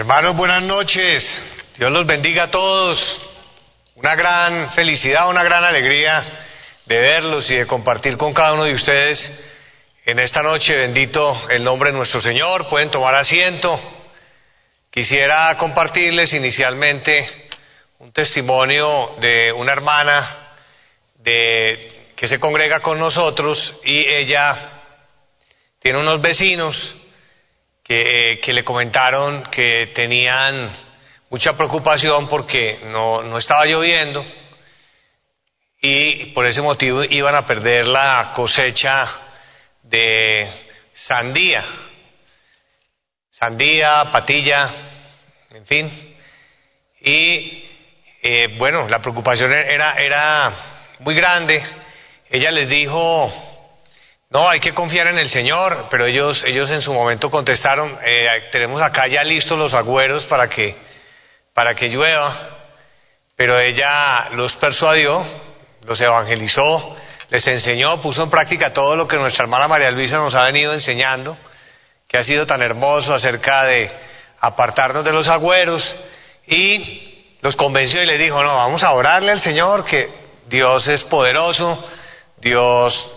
Hermanos, buenas noches. Dios los bendiga a todos. Una gran felicidad, una gran alegría de verlos y de compartir con cada uno de ustedes en esta noche. Bendito el nombre de nuestro Señor. Pueden tomar asiento. Quisiera compartirles inicialmente un testimonio de una hermana de, que se congrega con nosotros y ella tiene unos vecinos que, le comentaron que tenían mucha preocupación porque no, no estaba lloviendo y por ese motivo iban a perder la cosecha de sandía, sandía, patilla, en fin. Y eh, bueno, la preocupación era, era muy grande. Ella les dijo, no, hay que confiar en el Señor, pero ellos, ellos en su momento contestaron, eh, tenemos acá ya listos los agüeros para que, para que llueva, pero ella los persuadió, los evangelizó, les enseñó, puso en práctica todo lo que nuestra hermana María Luisa nos ha venido enseñando, que ha sido tan hermoso acerca de apartarnos de los agüeros, y los convenció y les dijo, no, vamos a orarle al Señor, que Dios es poderoso, Dios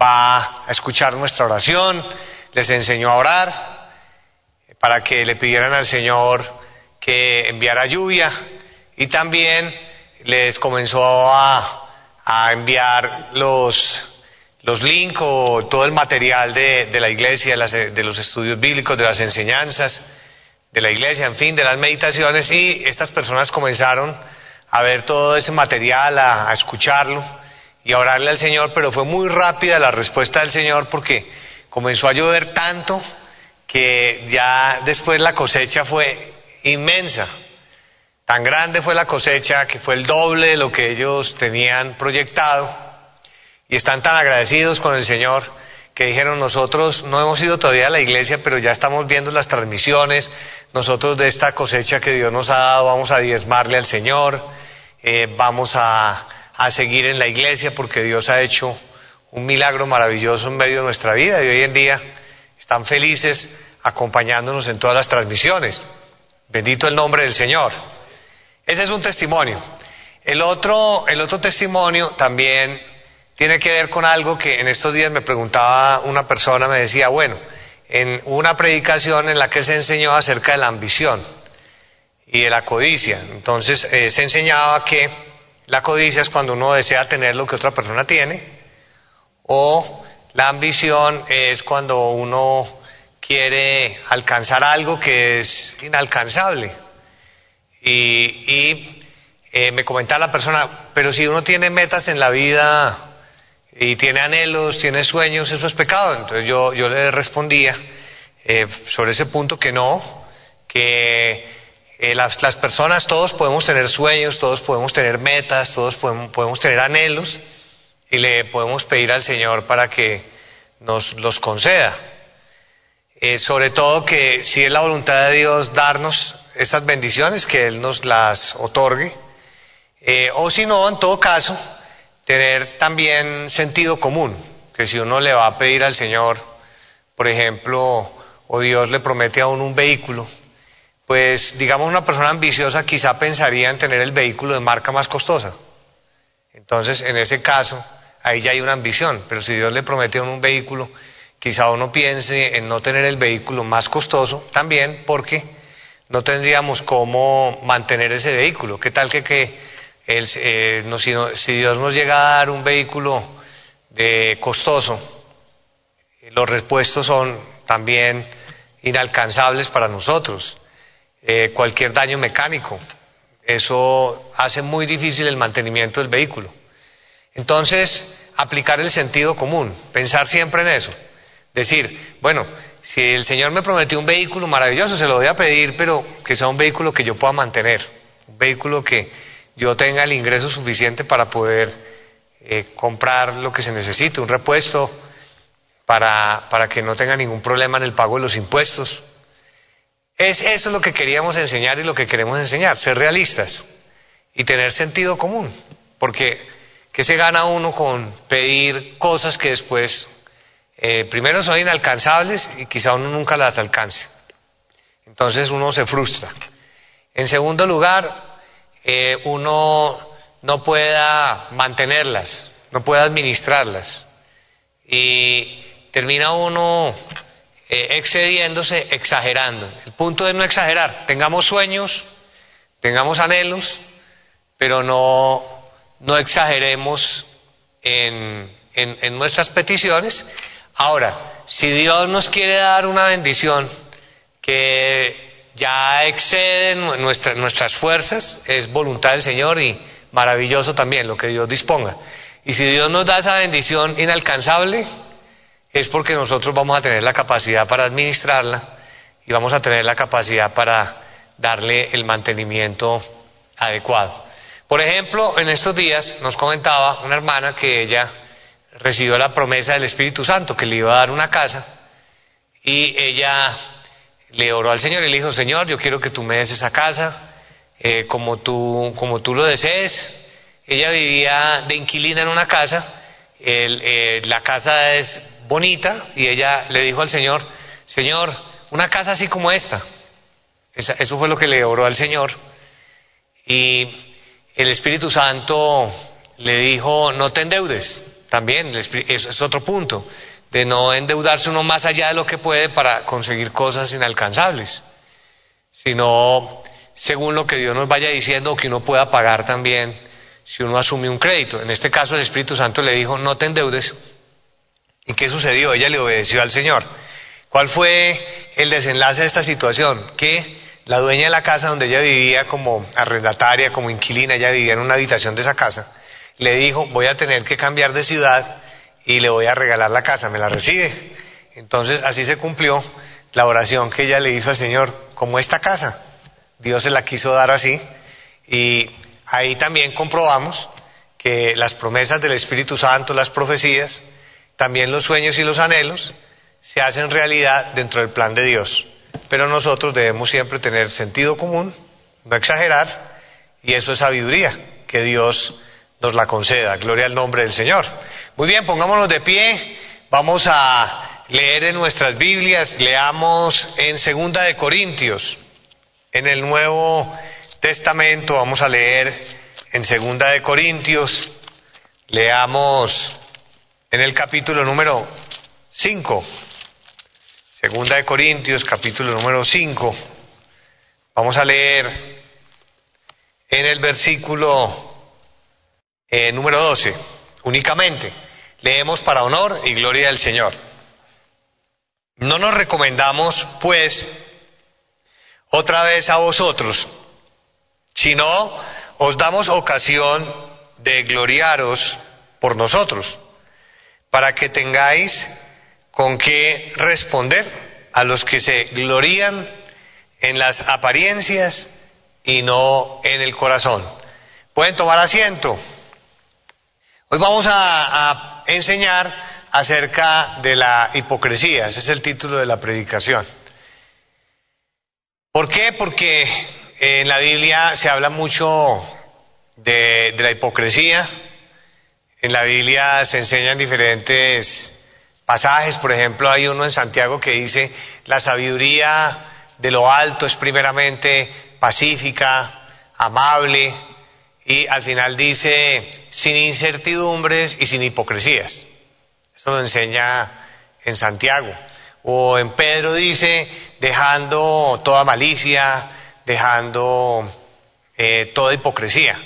va a escuchar nuestra oración, les enseñó a orar para que le pidieran al Señor que enviara lluvia y también les comenzó a, enviar los, los links o todo el material de, de la iglesia, de los estudios bíblicos, de las enseñanzas de la iglesia, en fin, de las meditaciones y estas personas comenzaron a ver todo ese material, a escucharlo y orarle al Señor, pero fue muy rápida la respuesta del Señor porque comenzó a llover tanto que ya después la cosecha fue inmensa. Tan grande fue la cosecha que fue el doble de lo que ellos tenían proyectado. Y están tan agradecidos con el Señor que dijeron nosotros no hemos ido todavía a la iglesia, pero ya estamos viendo las transmisiones, nosotros de esta cosecha que Dios nos ha dado vamos a diezmarle al Señor, eh, vamos a a seguir en la iglesia porque Dios ha hecho un milagro maravilloso en medio de nuestra vida y hoy en día están felices acompañándonos en todas las transmisiones. Bendito el nombre del Señor. Ese es un testimonio. El otro, el otro testimonio también tiene que ver con algo que en estos días me preguntaba una persona, me decía, bueno, en una predicación en la que se enseñó acerca de la ambición y de la codicia. Entonces eh, se enseñaba que la codicia es cuando uno desea tener lo que otra persona tiene, o la ambición es cuando uno quiere alcanzar algo que es inalcanzable. Y, eh, me comentaba la persona, pero si uno tiene metas en la vida y tiene anhelos, tiene sueños, eso es pecado. Entonces yo, yo le respondía eh, sobre ese punto que no, que eh, las, personas, todos podemos tener sueños, todos podemos tener metas, todos podemos, tener anhelos y le podemos pedir al Señor para que nos los conceda. Eh, sobre todo que si es la voluntad de Dios darnos esas bendiciones, que Él nos las otorgue. Eh, o si no, en todo caso, tener también sentido común, que si uno le va a pedir al Señor, por ejemplo, o Dios le promete a uno un vehículo, pues digamos una persona ambiciosa quizá pensaría en tener el vehículo de marca más costosa. Entonces, en ese caso, ahí ya hay una ambición, pero si Dios le promete un vehículo, quizá uno piense en no tener el vehículo más costoso también porque no tendríamos cómo mantener ese vehículo. ¿Qué tal que, que eh, si, Dios nos llega a dar un vehículo de costoso, los repuestos son también inalcanzables para nosotros? Eh, cualquier daño mecánico. Eso hace muy difícil el mantenimiento del vehículo. Entonces, aplicar el sentido común, pensar siempre en eso. Decir, bueno, si el Señor me prometió un vehículo maravilloso, se lo voy a pedir, pero que sea un vehículo que yo pueda mantener, un vehículo que yo tenga el ingreso suficiente para poder eh, comprar lo que se necesite, un repuesto para, para que no tenga ningún problema en el pago de los impuestos, es eso lo que queríamos enseñar y lo que queremos enseñar, ser realistas y tener sentido común, porque ¿qué se gana uno con pedir cosas que después, eh, primero son inalcanzables y quizá uno nunca las alcance? Entonces uno se frustra. En segundo lugar, eh, uno no pueda mantenerlas, no pueda administrarlas. Y termina uno eh, excediéndose, exagerando. El punto es no exagerar. Tengamos sueños, tengamos anhelos, pero no, no exageremos en, en nuestras peticiones. Ahora, si Dios nos quiere dar una bendición que ya excede nuestras fuerzas, es voluntad del Señor y maravilloso también lo que Dios disponga. Y si Dios nos da esa bendición inalcanzable, es porque nosotros vamos a tener la capacidad para administrarla y vamos a tener la capacidad para darle el mantenimiento adecuado. Por ejemplo, en estos días nos comentaba una hermana que ella recibió la promesa del Espíritu Santo que le iba a dar una casa y ella le oró al Señor y le dijo, Señor, yo quiero que tú me des esa casa eh, como, tú, como tú lo desees. Ella vivía de inquilina en una casa, eh, la casa es bonita y ella le dijo al Señor, Señor, una casa así como esta. eso fue lo que le oró al Señor. Y el Espíritu Santo le dijo, no te endeudes. También es otro punto de no endeudarse uno más allá de lo que puede para conseguir cosas inalcanzables, sino según lo que Dios nos vaya diciendo que uno pueda pagar también si uno asume un crédito. En este caso el Espíritu Santo le dijo, no te endeudes. ¿Y qué sucedió? Ella le obedeció al Señor. ¿Cuál fue el desenlace de esta situación? Que la dueña de la casa donde ella vivía como arrendataria, como inquilina, ella vivía en una habitación de esa casa, le dijo, voy a tener que cambiar de ciudad y le voy a regalar la casa, ¿me la recibe? Entonces así se cumplió la oración que ella le hizo al Señor, como esta casa. Dios se la quiso dar así y ahí también comprobamos que las promesas del Espíritu Santo, las profecías, también los sueños y los anhelos, se hacen realidad dentro del plan de Dios. Pero nosotros debemos siempre tener sentido común, no exagerar, y eso es sabiduría, que Dios nos la conceda. Gloria al nombre del Señor. Muy bien, pongámonos de pie. Vamos a leer en nuestras Biblias. Leamos en Segunda de Corintios. En el Nuevo Testamento vamos a leer en Segunda de Corintios. Leamos en el capítulo número 5. Segunda de Corintios, capítulo número 5. Vamos a leer en el versículo eh, número 12, únicamente. Leemos para honor y gloria del Señor. No nos recomendamos, pues, otra vez a vosotros, sino os damos ocasión de gloriaros por nosotros, para que tengáis con qué responder a los que se glorían en las apariencias y no en el corazón. Pueden tomar asiento. Hoy vamos a, enseñar acerca de la hipocresía, ese es el título de la predicación. ¿Por qué? Porque en la Biblia se habla mucho de, de la hipocresía, en la Biblia se enseñan diferentes pasajes, por ejemplo hay uno en Santiago que dice, la sabiduría de lo alto es primeramente pacífica, amable, y al final dice, sin incertidumbres y sin hipocresías. Esto lo enseña en Santiago. O en Pedro dice, dejando toda malicia, dejando eh, toda hipocresía.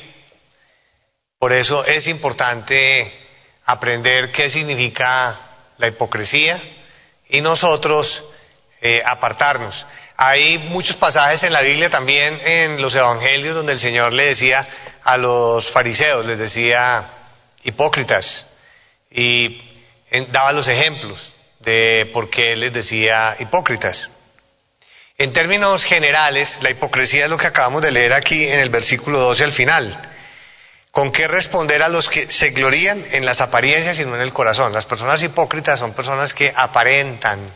Por eso es importante aprender qué significa la hipocresía y nosotros eh, apartarnos. Hay muchos pasajes en la Biblia, también en los Evangelios, donde el Señor le decía a los fariseos, les decía hipócritas, y daba los ejemplos de por qué les decía hipócritas. En términos generales, la hipocresía es lo que acabamos de leer aquí en el versículo 12 al final. ¿Con qué responder a los que se glorían en las apariencias y no en el corazón? Las personas hipócritas son personas que aparentan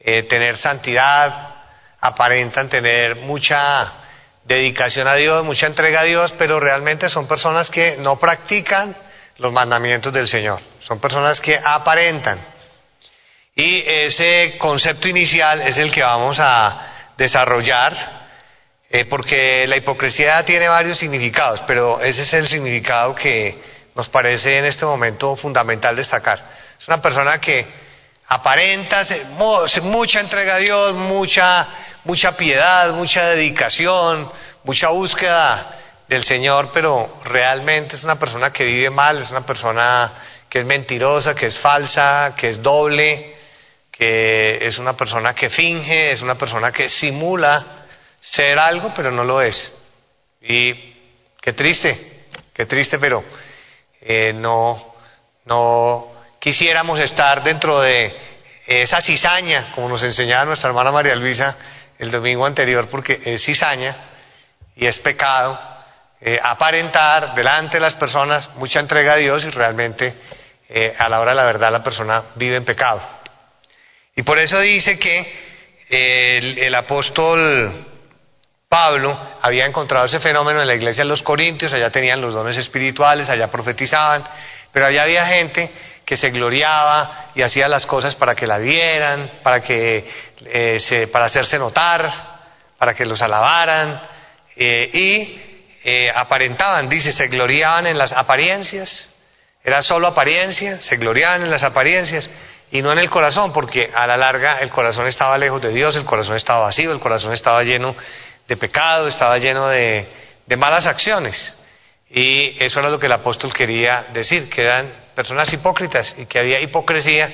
eh, tener santidad, aparentan tener mucha dedicación a Dios, mucha entrega a Dios, pero realmente son personas que no practican los mandamientos del Señor. Son personas que aparentan. Y ese concepto inicial es el que vamos a desarrollar, eh, porque la hipocresía tiene varios significados, pero ese es el significado que nos parece en este momento fundamental destacar. Es una persona que aparenta mucha entrega a Dios, mucha, mucha piedad, mucha dedicación, mucha búsqueda del Señor, pero realmente es una persona que vive mal, es una persona que es mentirosa, que es falsa, que es doble, que es una persona que finge, es una persona que simula ser algo, pero no lo es. Y qué triste, qué triste, pero eh, no, no quisiéramos estar dentro de esa cizaña, como nos enseñaba nuestra hermana María Luisa el domingo anterior, porque es cizaña y es pecado eh, aparentar delante de las personas mucha entrega a Dios y realmente eh, a la hora de la verdad la persona vive en pecado. Y por eso dice que el, apóstol Pablo había encontrado ese fenómeno en la iglesia de los Corintios, allá tenían los dones espirituales, allá profetizaban, pero allá había gente que se gloriaba y hacía las cosas para que la vieran, para, que, eh, se, para hacerse notar, para que los alabaran, eh, y aparentaban, dice, se gloriaban en las apariencias, era solo apariencia, se gloriaban en las apariencias y no en el corazón, porque a la larga el corazón estaba lejos de Dios, el corazón estaba vacío, el corazón estaba lleno de pecado, estaba lleno de, malas acciones. Y eso era lo que el apóstol quería decir, que eran personas hipócritas y que había hipocresía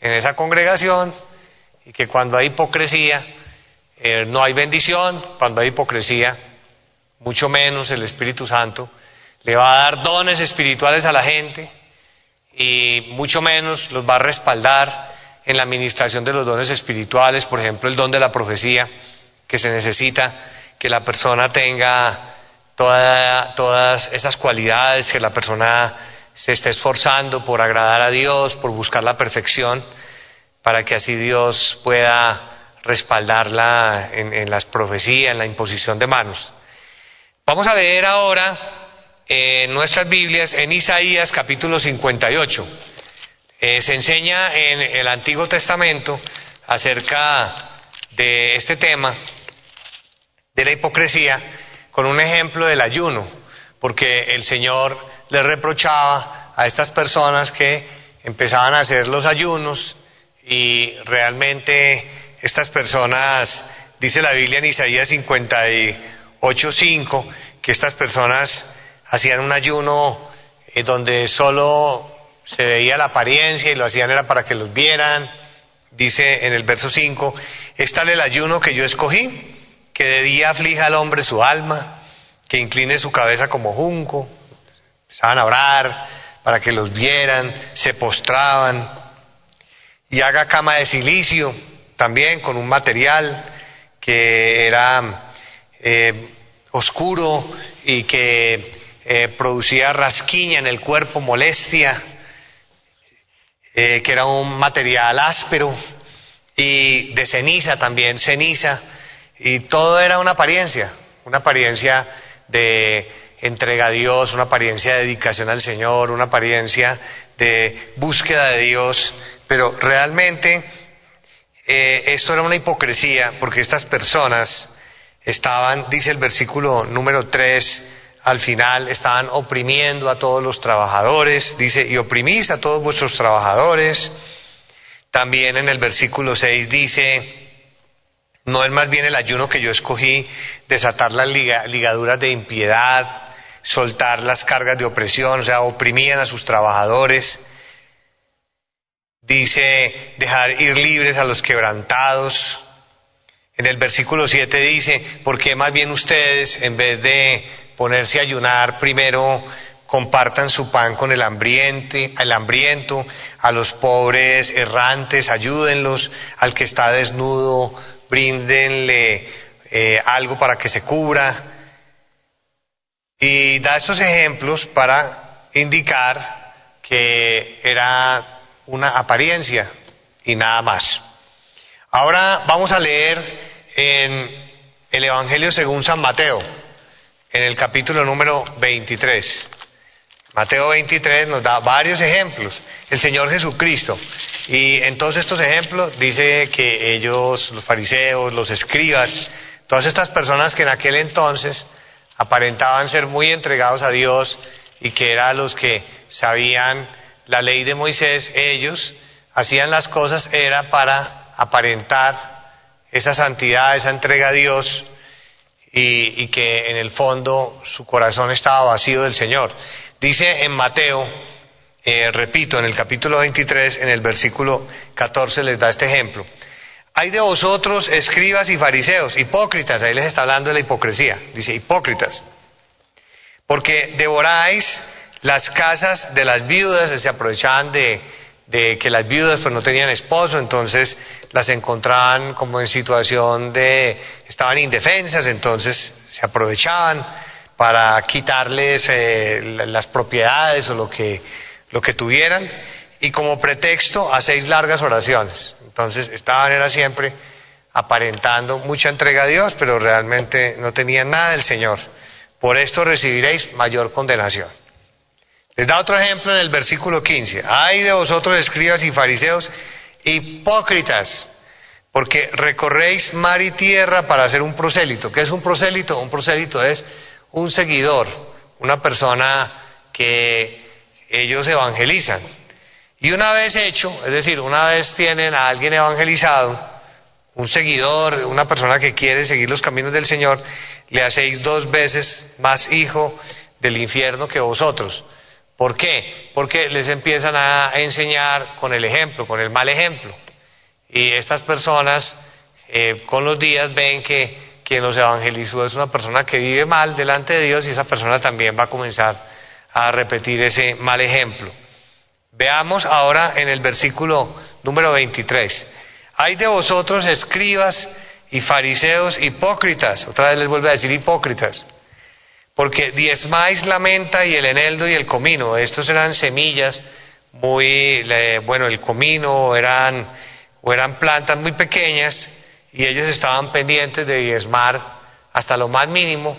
en esa congregación y que cuando hay hipocresía eh, no hay bendición, cuando hay hipocresía mucho menos el Espíritu Santo le va a dar dones espirituales a la gente y mucho menos los va a respaldar en la administración de los dones espirituales, por ejemplo, el don de la profecía, que se necesita que la persona tenga todas esas cualidades, que la persona se esté esforzando por agradar a Dios, por buscar la perfección, para que así Dios pueda respaldarla en, las profecías, en la imposición de manos. Vamos a ver ahora en nuestras Biblias en Isaías capítulo 58. Eh, se enseña en el Antiguo Testamento acerca de este tema de la hipocresía con un ejemplo del ayuno, porque el Señor le reprochaba a estas personas que empezaban a hacer los ayunos y realmente estas personas, dice la Biblia en Isaías 58.5, que estas personas hacían un ayuno eh, donde solo se veía la apariencia y lo hacían era para que los vieran. Dice en el verso 5, es tal el ayuno que yo escogí, que de día aflija al hombre su alma, que incline su cabeza como junco. Empezaban a orar para que los vieran, se postraban y haga cama de silicio también con un material que era eh, oscuro y que eh, producía rasquiña en el cuerpo, molestia, eh, que era un material áspero, y de ceniza también, ceniza, y todo era una apariencia, una apariencia de entrega a Dios, una apariencia de dedicación al Señor, una apariencia de búsqueda de Dios, pero realmente eh, esto era una hipocresía porque estas personas estaban, dice el versículo número 3, al final estaban oprimiendo a todos los trabajadores, dice, y oprimís a todos vuestros trabajadores. También en el versículo 6 dice, no es más bien el ayuno que yo escogí, desatar las ligaduras de impiedad, soltar las cargas de opresión, o sea, oprimían a sus trabajadores. Dice, dejar ir libres a los quebrantados. En el versículo 7 dice, ¿por qué más bien ustedes, en vez de ponerse a ayunar, primero compartan su pan con el hambriente, el hambriento, a los pobres errantes, ayúdenlos, al que está desnudo, bríndenle eh, algo para que se cubra. Y da estos ejemplos para indicar que era una apariencia y nada más. Ahora vamos a leer en el Evangelio según San Mateo en el capítulo número 23. Mateo 23 nos da varios ejemplos el Señor Jesucristo. Y en todos estos ejemplos dice que ellos, los fariseos, los escribas, todas estas personas que en aquel entonces aparentaban ser muy entregados a Dios y que eran los que sabían la ley de Moisés, ellos hacían las cosas era para aparentar esa santidad, esa entrega a Dios y, que en el fondo su corazón estaba vacío del Señor. Dice en Mateo, eh, repito, en el capítulo 23, en el versículo 14 les da este ejemplo. Hay de vosotros escribas y fariseos, hipócritas, ahí les está hablando de la hipocresía, dice hipócritas, porque devoráis las casas de las viudas, se aprovechaban de, que las viudas pues no tenían esposo, entonces las encontraban como en situación de, estaban indefensas, entonces se aprovechaban para quitarles eh, las propiedades o lo que, lo que tuvieran, y como pretexto a seis largas oraciones. Entonces estaban era siempre aparentando mucha entrega a Dios, pero realmente no tenían nada del Señor. Por esto recibiréis mayor condenación. Les da otro ejemplo en el versículo 15. Hay de vosotros escribas y fariseos hipócritas, porque recorréis mar y tierra para hacer un prosélito. ¿Qué es un prosélito? Un prosélito es un seguidor, una persona que ellos evangelizan. Y una vez hecho, es decir, una vez tienen a alguien evangelizado, un seguidor, una persona que quiere seguir los caminos del Señor, le hacéis dos veces más hijo del infierno que vosotros. ¿Por qué? Porque les empiezan a enseñar con el ejemplo, con el mal ejemplo. Y estas personas eh, con los días ven que quien los evangelizó es una persona que vive mal delante de Dios y esa persona también va a comenzar a repetir ese mal ejemplo. Veamos ahora en el versículo número 23. Hay de vosotros escribas y fariseos hipócritas, otra vez les vuelve a decir hipócritas, porque diezmáis la menta y el eneldo y el comino, estos eran semillas muy, bueno, el comino eran, o eran plantas muy pequeñas y ellos estaban pendientes de diezmar hasta lo más mínimo,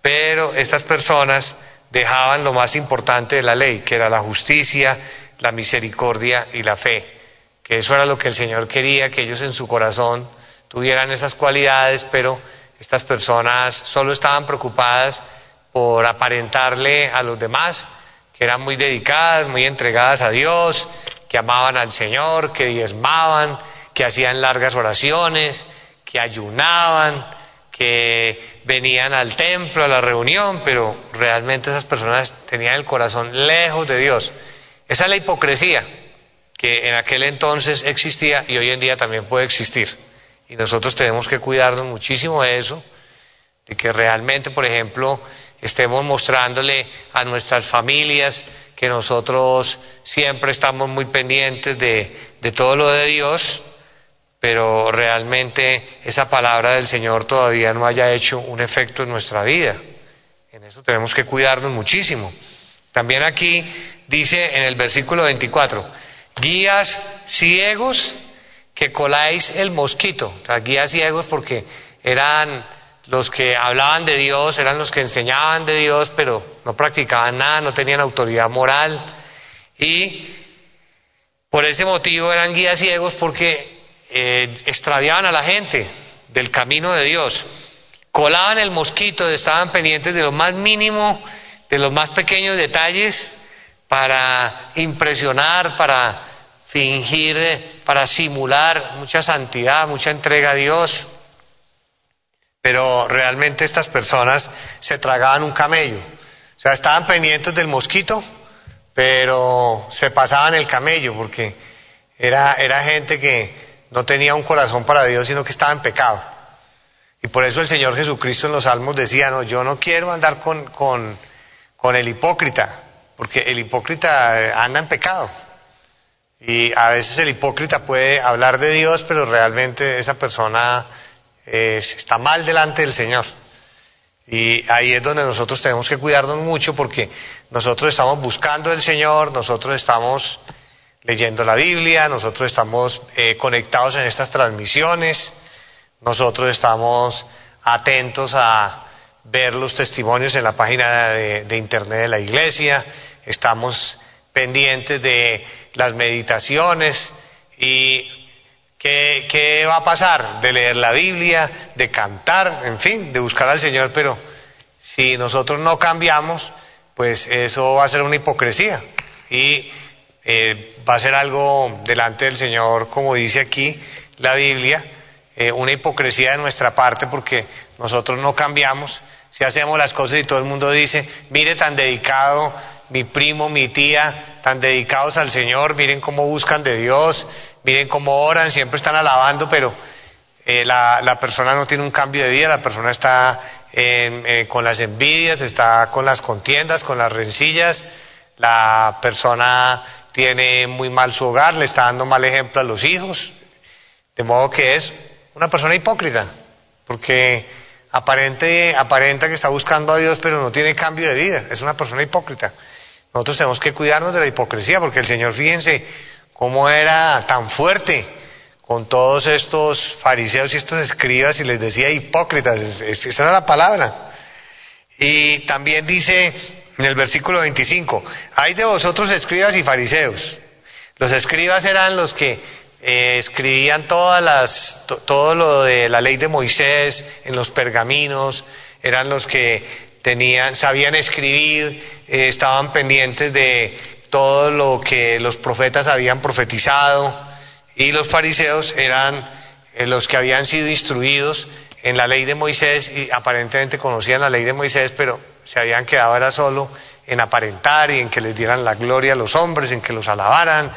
pero estas personas dejaban lo más importante de la ley, que era la justicia, la misericordia y la fe, que eso era lo que el Señor quería, que ellos en su corazón tuvieran esas cualidades, pero estas personas solo estaban preocupadas por aparentarle a los demás que eran muy dedicadas, muy entregadas a Dios, que amaban al Señor, que diezmaban, que hacían largas oraciones, que ayunaban, que venían al templo, a la reunión, pero realmente esas personas tenían el corazón lejos de Dios. Esa es la hipocresía que en aquel entonces existía y hoy en día también puede existir. Y nosotros tenemos que cuidarnos muchísimo de eso, de que realmente, por ejemplo, estemos mostrándole a nuestras familias que nosotros siempre estamos muy pendientes de, todo lo de Dios, pero realmente esa palabra del Señor todavía no haya hecho un efecto en nuestra vida. En eso tenemos que cuidarnos muchísimo. También aquí dice en el versículo 24, guías ciegos que coláis el mosquito. Guías ciegos porque eran los que hablaban de Dios eran los que enseñaban de Dios, pero no practicaban nada, no tenían autoridad moral. Y por ese motivo eran guías ciegos porque eh, extraviaban a la gente del camino de Dios. Colaban el mosquito, estaban pendientes de lo más mínimo, de los más pequeños detalles para impresionar, para fingir, para simular mucha santidad, mucha entrega a Dios. Pero realmente estas personas se tragaban un camello. O sea, estaban pendientes del mosquito, pero se pasaban el camello porque era, era gente que no tenía un corazón para Dios, sino que estaba en pecado. Y por eso el Señor Jesucristo en los Salmos decía, no, yo no quiero andar con, con, el hipócrita, porque el hipócrita eh, anda en pecado. Y a veces el hipócrita puede hablar de Dios, pero realmente esa persona está mal delante del Señor. Y ahí es donde nosotros tenemos que cuidarnos mucho porque nosotros estamos buscando el Señor, nosotros estamos leyendo la Biblia, nosotros estamos eh, conectados en estas transmisiones, nosotros estamos atentos a ver los testimonios en la página de, internet de la iglesia, estamos pendientes de las meditaciones y ¿qué, ¿qué, va a pasar? De leer la Biblia, de cantar, en fin, de buscar al Señor, pero si nosotros no cambiamos, pues eso va a ser una hipocresía y eh, va a ser algo delante del Señor, como dice aquí la Biblia, eh, una hipocresía de nuestra parte porque nosotros no cambiamos. Si hacemos las cosas y todo el mundo dice, mire tan dedicado mi primo, mi tía, tan dedicados al Señor, miren cómo buscan de Dios, miren cómo oran, siempre están alabando, pero eh, la, la, persona no tiene un cambio de vida, la persona está eh, con las envidias, está con las contiendas, con las rencillas, la persona tiene muy mal su hogar, le está dando mal ejemplo a los hijos, de modo que es una persona hipócrita, porque aparente, aparenta que está buscando a Dios, pero no tiene cambio de vida, es una persona hipócrita. Nosotros tenemos que cuidarnos de la hipocresía, porque el Señor, fíjense cómo era tan fuerte con todos estos fariseos y estos escribas y les decía hipócritas, esa era la palabra. Y también dice en el versículo 25, hay de vosotros escribas y fariseos. Los escribas eran los que eh, escribían todas las, todo lo de la ley de Moisés en los pergaminos, eran los que tenían, sabían escribir, eh, estaban pendientes de todo lo que los profetas habían profetizado y los fariseos eran eh, los que habían sido instruidos en la ley de Moisés y aparentemente conocían la ley de Moisés, pero se habían quedado era solo en aparentar y en que les dieran la gloria a los hombres, en que los alabaran,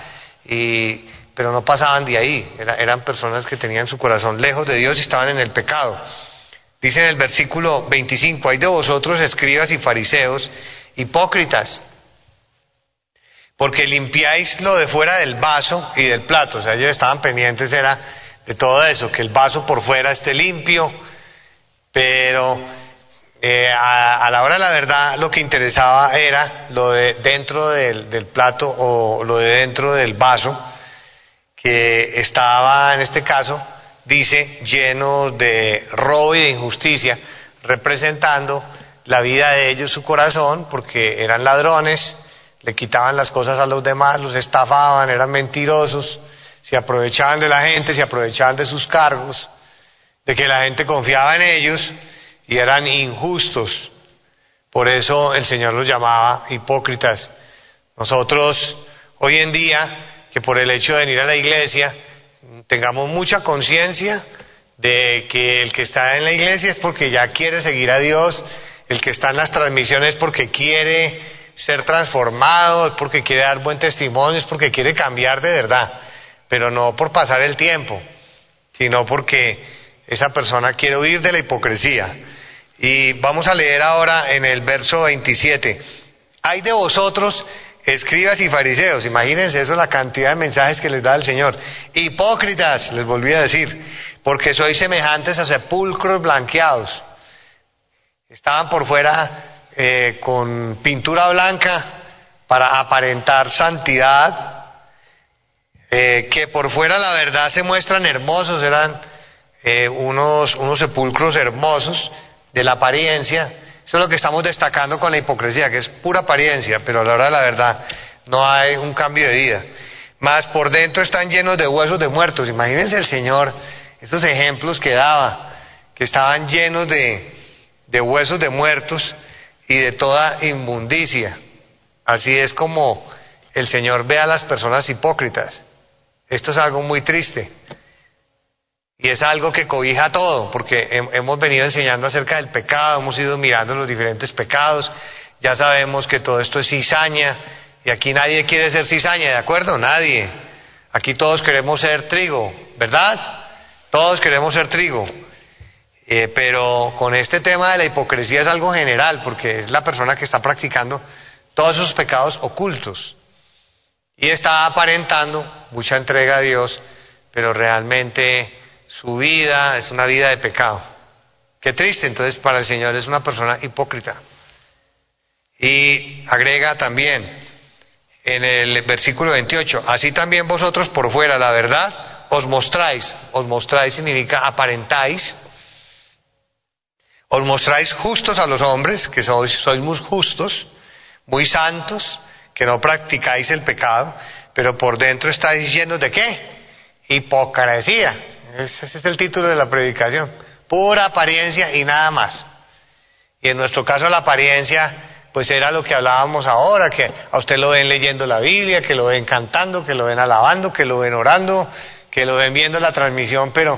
pero no pasaban de ahí, eran personas que tenían su corazón lejos de Dios y estaban en el pecado. Dice en el versículo 25, hay de vosotros escribas y fariseos, hipócritas, porque limpiáis lo de fuera del vaso y del plato, o sea, ellos estaban pendientes era de todo eso, que el vaso por fuera esté limpio, pero eh, a, la hora de la verdad lo que interesaba era lo de dentro del, del plato o lo de dentro del vaso, que estaba en este caso, dice, lleno de robo y de injusticia, representando la vida de ellos, su corazón, porque eran ladrones, le quitaban las cosas a los demás, los estafaban, eran mentirosos, se aprovechaban de la gente, se aprovechaban de sus cargos, de que la gente confiaba en ellos y eran injustos. Por eso el Señor los llamaba hipócritas. Nosotros hoy en día, que por el hecho de venir a la iglesia, tengamos mucha conciencia de que el que está en la iglesia es porque ya quiere seguir a Dios, el que está en las transmisiones porque quiere ser transformado, es porque quiere dar buen testimonio, es porque quiere cambiar de verdad, pero no por pasar el tiempo, sino porque esa persona quiere huir de la hipocresía. Y vamos a leer ahora en el verso 27. Hay de vosotros, escribas y fariseos, imagínense eso, la cantidad de mensajes que les da el Señor. Hipócritas, les volví a decir, porque sois semejantes a sepulcros blanqueados Estaban por fuera eh, con pintura blanca para aparentar santidad, eh, que por fuera la verdad se muestran hermosos, eran eh, unos, unos sepulcros hermosos de la apariencia. Eso es lo que estamos destacando con la hipocresía, que es pura apariencia, pero a la hora de la verdad no hay un cambio de vida. Más por dentro están llenos de huesos de muertos. Imagínense el Señor, estos ejemplos que daba, que estaban llenos de, de huesos de muertos y de toda inmundicia. Así es como el Señor ve a las personas hipócritas. Esto es algo muy triste. Y es algo que cobija todo, porque hemos venido enseñando acerca del pecado, hemos ido mirando los diferentes pecados, ya sabemos que todo esto es cizaña, y aquí nadie quiere ser cizaña, ¿de acuerdo? Nadie. Aquí todos queremos ser trigo, ¿verdad? Todos queremos ser trigo. Eh, pero con este tema de la hipocresía es algo general, porque es la persona que está practicando todos esos pecados ocultos. Y está aparentando mucha entrega a Dios, pero realmente su vida es una vida de pecado. Qué triste, entonces para el Señor es una persona hipócrita. Y agrega también en el versículo 28, así también vosotros por fuera, la verdad, os mostráis, os mostráis significa aparentáis, os mostráis justos a los hombres, que sois, muy justos, muy santos, que no practicáis el pecado, pero por dentro estáis llenos de qué? Hipocresía. Ese es el título de la predicación. Pura apariencia y nada más. Y en nuestro caso la apariencia, pues era lo que hablábamos ahora, que a usted lo ven leyendo la Biblia, que lo ven cantando, que lo ven alabando, que lo ven orando, que lo ven viendo la transmisión, pero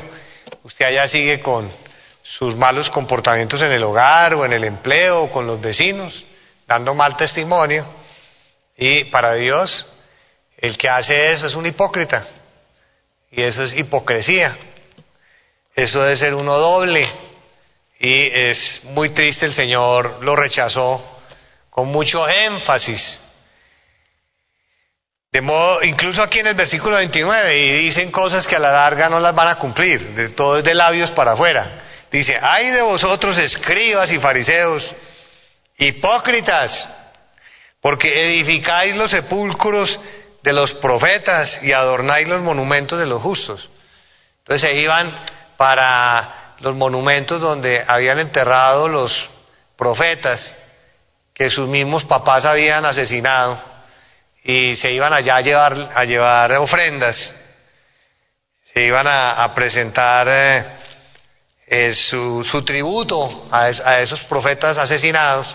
usted allá sigue con sus malos comportamientos en el hogar o en el empleo o con los vecinos, dando mal testimonio. Y para Dios, el que hace eso es un hipócrita. Y eso es hipocresía. Eso debe ser uno doble. Y es muy triste, el Señor lo rechazó con mucho énfasis. De modo, incluso aquí en el versículo 29, y dicen cosas que a la larga no las van a cumplir, de, todo es de labios para afuera. Dice, ay de vosotros escribas y fariseos, hipócritas, porque edificáis los sepulcros de los profetas y adornáis los monumentos de los justos. Entonces se iban para los monumentos donde habían enterrado los profetas que sus mismos papás habían asesinado y se iban allá a llevar, a llevar ofrendas, se iban a, presentar eh, eh, su, tributo a esos profetas asesinados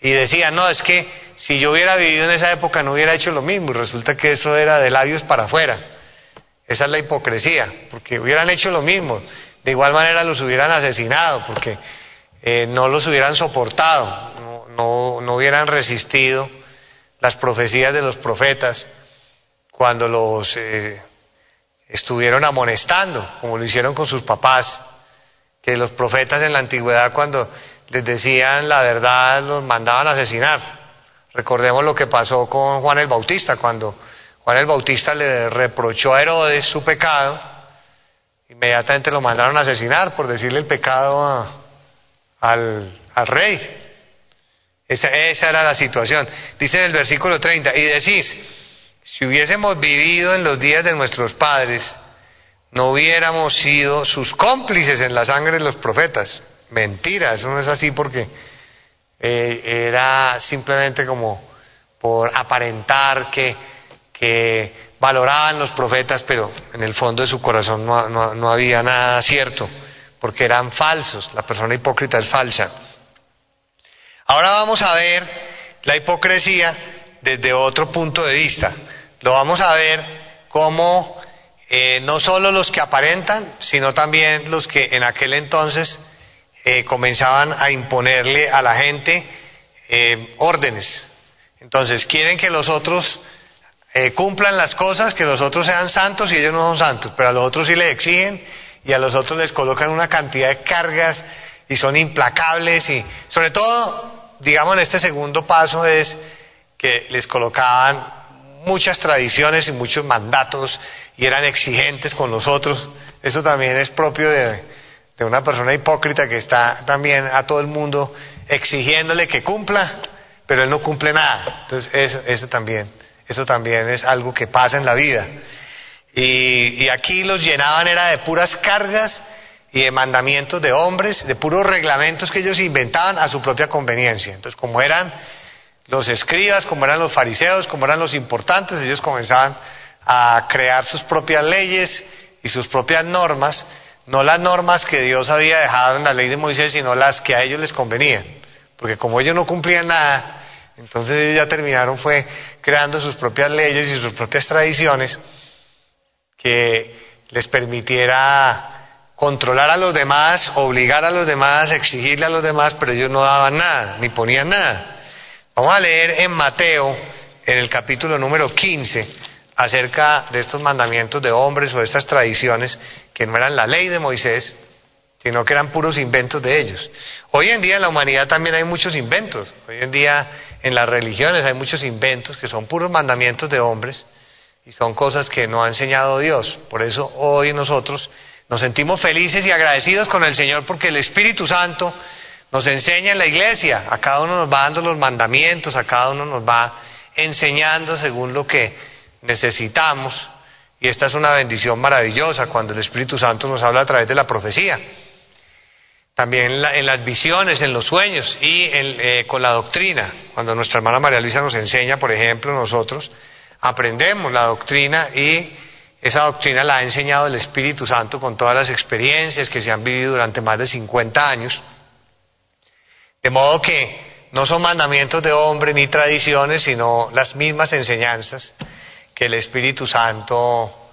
y decían, no, es que si yo hubiera vivido en esa época no hubiera hecho lo mismo y resulta que eso era de labios para afuera. Esa es la hipocresía, porque hubieran hecho lo mismo. De igual manera los hubieran asesinado, porque eh, no los hubieran soportado, no, no, hubieran resistido las profecías de los profetas cuando los eh, estuvieron amonestando, como lo hicieron con sus papás, que los profetas en la antigüedad cuando les decían la verdad los mandaban a asesinar. Recordemos lo que pasó con Juan el Bautista, cuando Juan el Bautista le reprochó a Herodes su pecado, inmediatamente lo mandaron a asesinar por decirle el pecado al, rey. Esa, era la situación. Dice en el versículo 30, y decís, si hubiésemos vivido en los días de nuestros padres, no hubiéramos sido sus cómplices en la sangre de los profetas. Mentira, eso no es así porque eh, era simplemente como por aparentar que, que, valoraban los profetas, pero en el fondo de su corazón no, no había nada cierto, porque eran falsos, la persona hipócrita es falsa. Ahora vamos a ver la hipocresía desde otro punto de vista. Lo vamos a ver como eh, no solo los que aparentan, sino también los que en aquel entonces eh, comenzaban a imponerle a la gente eh, órdenes. Entonces, quieren que los otros eh, cumplan las cosas, que los otros sean santos y ellos no son santos, pero a los otros sí les exigen y a los otros les colocan una cantidad de cargas y son implacables y sobre todo, digamos, en este segundo paso es que les colocaban muchas tradiciones y muchos mandatos y eran exigentes con los otros. Eso también es propio de, de una persona hipócrita que está también a todo el mundo exigiéndole que cumpla, pero él no cumple nada. Entonces, eso, también, eso también es algo que pasa en la vida. Y, y aquí los llenaban era de puras cargas y de mandamientos de hombres, de puros reglamentos que ellos inventaban a su propia conveniencia. Entonces, como eran los escribas, como eran los fariseos, como eran los importantes, ellos comenzaban a crear sus propias leyes y sus propias normas no las normas que Dios había dejado en la ley de Moisés, sino las que a ellos les convenían. Porque como ellos no cumplían nada, entonces ellos ya terminaron fue creando sus propias leyes y sus propias tradiciones que les permitiera controlar a los demás, obligar a los demás, exigirle a los demás, pero ellos no daban nada, ni ponían nada. Vamos a leer en Mateo, en el capítulo número 15, acerca de estos mandamientos de hombres o de estas tradiciones que no eran la ley de Moisés, sino que eran puros inventos de ellos. Hoy en día en la humanidad también hay muchos inventos. Hoy en día en las religiones hay muchos inventos que son puros mandamientos de hombres y son cosas que no ha enseñado Dios. Por eso hoy nosotros nos sentimos felices y agradecidos con el Señor porque el Espíritu Santo nos enseña en la iglesia. A cada uno nos va dando los mandamientos, a cada uno nos va enseñando según lo que necesitamos. Y esta es una bendición maravillosa cuando el Espíritu Santo nos habla a través de la profecía. también en, las visiones, en los sueños y eh, con la doctrina. Cuando nuestra hermana María Luisa nos enseña, por ejemplo, nosotros aprendemos la doctrina y esa doctrina la ha enseñado el Espíritu Santo con todas las experiencias que se han vivido durante más de 50 años. De modo que no son mandamientos de hombre ni tradiciones, sino las mismas enseñanzas que el Espíritu Santo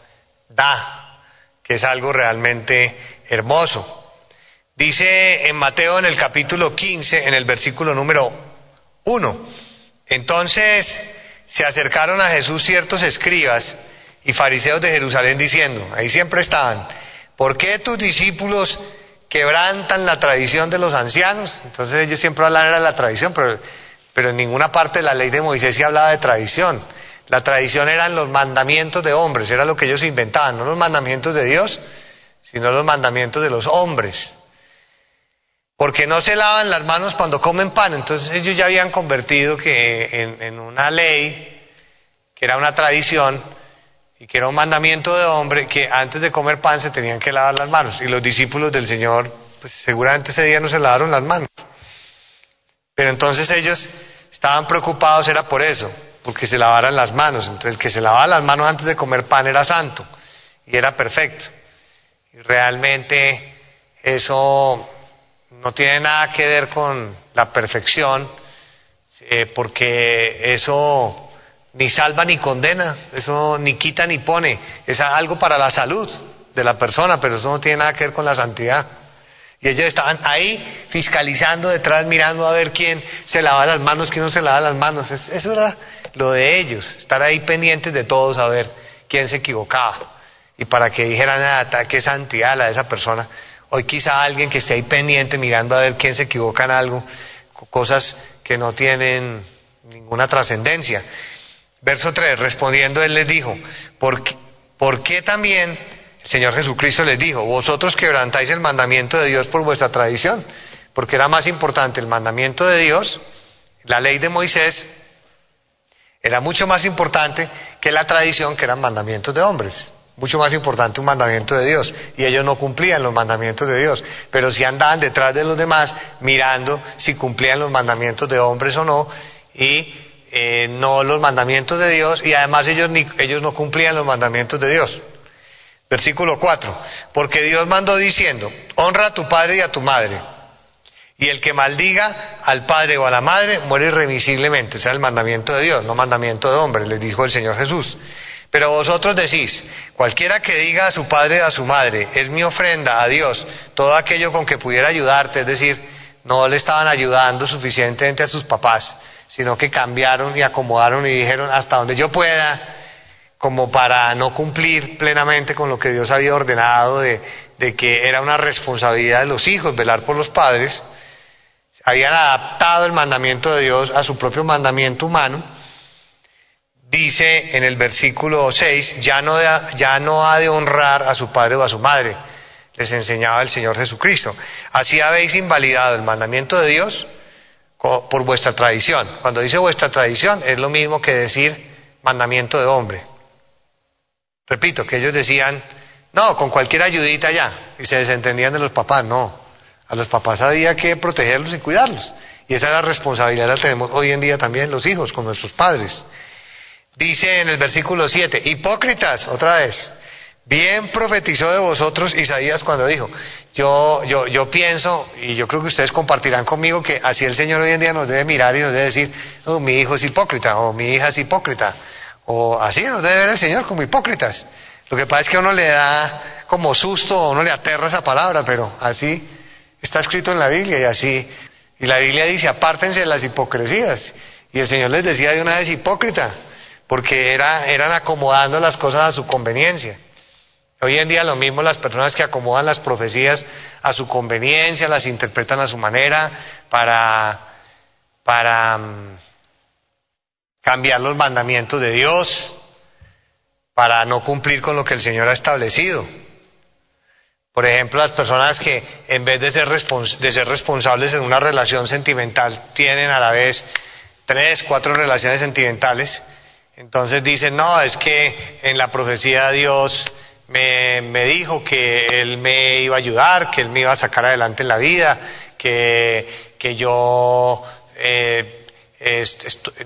da, que es algo realmente hermoso. Dice en Mateo en el capítulo 15, en el versículo número 1, entonces se acercaron a Jesús ciertos escribas, y fariseos de Jerusalén diciendo, ahí siempre estaban, ¿por qué tus discípulos quebrantan la tradición de los ancianos? Entonces ellos siempre hablan de la tradición, pero, pero en ninguna parte de la ley de Moisés se hablaba de tradición. La tradición eran los mandamientos de hombres, era lo que ellos inventaban, no los mandamientos de Dios, sino los mandamientos de los hombres. Porque no se lavan las manos cuando comen pan, entonces ellos ya habían convertido que en, una ley, que era una tradición, y que era un mandamiento de hombre que antes de comer pan se tenían que lavar las manos. Y los discípulos del Señor, pues seguramente ese día no se lavaron las manos. Pero entonces ellos estaban preocupados, era por eso, porque se lavaran las manos. Entonces que se lavaba las manos antes de comer pan era santo y era perfecto. Y realmente eso no tiene nada que ver con la perfección, eh, porque eso ni salva ni condena, eso ni quita ni pone, es algo para la salud de la persona, pero eso no tiene nada que ver con la santidad. Y ellos estaban ahí fiscalizando detrás, mirando a ver quién se lava las manos, quién no se lava las manos. eso era lo de ellos, estar ahí pendientes de todos a ver quién se equivocaba. Y para que dijeran, ah, qué santidad la de esa persona. Hoy quizá alguien que esté ahí pendiente mirando a ver quién se equivoca en algo, cosas que no tienen ninguna trascendencia. Verso 3, respondiendo él les dijo, ¿por qué, ¿por qué también el Señor Jesucristo les dijo, vosotros quebrantáis el mandamiento de Dios por vuestra tradición? Porque era más importante el mandamiento de Dios, la ley de Moisés, era mucho más importante que la tradición que eran mandamientos de hombres. Mucho más importante un mandamiento de Dios. Y ellos no cumplían los mandamientos de Dios. Pero si andaban detrás de los demás mirando si cumplían los mandamientos de hombres o no. Y eh, no los mandamientos de Dios y además ellos, ellos no cumplían los mandamientos de Dios. Versículo 4, porque Dios mandó diciendo, honra a tu padre y a tu madre, y el que maldiga al padre o a la madre muere irremisiblemente, o sea, el mandamiento de Dios, no mandamiento de hombre, les dijo el Señor Jesús. Pero vosotros decís, cualquiera que diga a su padre o a su madre, es mi ofrenda a Dios, todo aquello con que pudiera ayudarte, es decir, no le estaban ayudando suficientemente a sus papás, sino que cambiaron y acomodaron y dijeron hasta donde yo pueda, como para no cumplir plenamente con lo que Dios había ordenado de, que era una responsabilidad de los hijos velar por los padres, habían adaptado el mandamiento de Dios a su propio mandamiento humano, dice en el versículo 6, ya no, ya no ha de honrar a su padre o a su madre, les enseñaba el Señor Jesucristo. Así habéis invalidado el mandamiento de Dios por vuestra tradición. Cuando dice vuestra tradición es lo mismo que decir mandamiento de hombre. Repito, que ellos decían, no, con cualquier ayudita ya, y se desentendían de los papás, no. A los papás había que protegerlos y cuidarlos. Y esa es la responsabilidad la tenemos hoy en día también los hijos con nuestros padres. Dice en el versículo 7, hipócritas, otra vez, bien profetizó de vosotros Isaías cuando dijo, yo, yo, yo pienso, y yo creo que ustedes compartirán conmigo, que así el Señor hoy en día nos debe mirar y nos debe decir, oh, mi hijo es hipócrita, o mi hija es hipócrita, o así nos debe ver el Señor como hipócritas. Lo que pasa es que a uno le da como susto, o uno le aterra esa palabra, pero así está escrito en la Biblia y así, y la Biblia dice, apártense de las hipocresías. Y el Señor les decía de una vez hipócrita, porque era, eran acomodando las cosas a su conveniencia. Hoy en día lo mismo las personas que acomodan las profecías a su conveniencia, las interpretan a su manera para, para mm, cambiar los mandamientos de Dios, para no cumplir con lo que el Señor ha establecido. Por ejemplo, las personas que en vez de ser, de ser responsables en una relación sentimental tienen a la vez tres, cuatro relaciones sentimentales, entonces dicen, no, es que en la profecía Dios me, me dijo que él me iba a ayudar, que él me iba a sacar adelante en la vida, que, que yo, eh,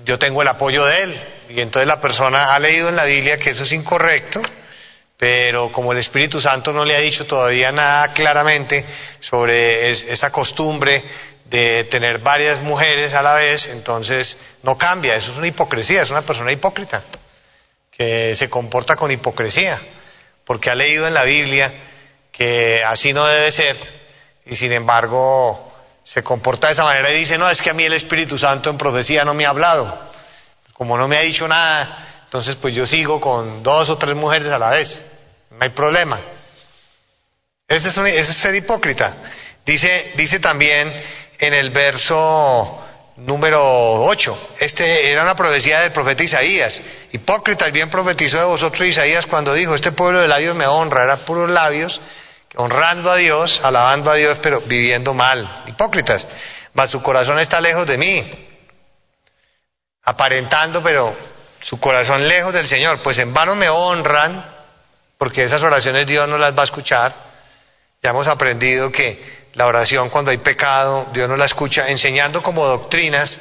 yo tengo el apoyo de él. Y entonces la persona ha leído en la Biblia que eso es incorrecto, pero como el Espíritu Santo no le ha dicho todavía nada claramente sobre es- esa costumbre de tener varias mujeres a la vez, entonces no cambia, eso es una hipocresía, es una persona hipócrita, que se comporta con hipocresía, porque ha leído en la Biblia que así no debe ser, y sin embargo se comporta de esa manera y dice, no, es que a mí el Espíritu Santo en profecía no me ha hablado, como no me ha dicho nada, entonces pues yo sigo con dos o tres mujeres a la vez, no hay problema. Ese es, un- ese es ser hipócrita. Dice, dice también en el verso número 8, este era una profecía del profeta Isaías. Hipócritas, bien profetizó de vosotros Isaías cuando dijo, este pueblo de labios me honra, era puros labios, honrando a Dios, alabando a Dios, pero viviendo mal. Hipócritas, mas su corazón está lejos de mí, aparentando, pero su corazón lejos del Señor, pues en vano me honran, porque esas oraciones Dios no las va a escuchar. Ya hemos aprendido que la oración cuando hay pecado, Dios no la escucha, enseñando como doctrinas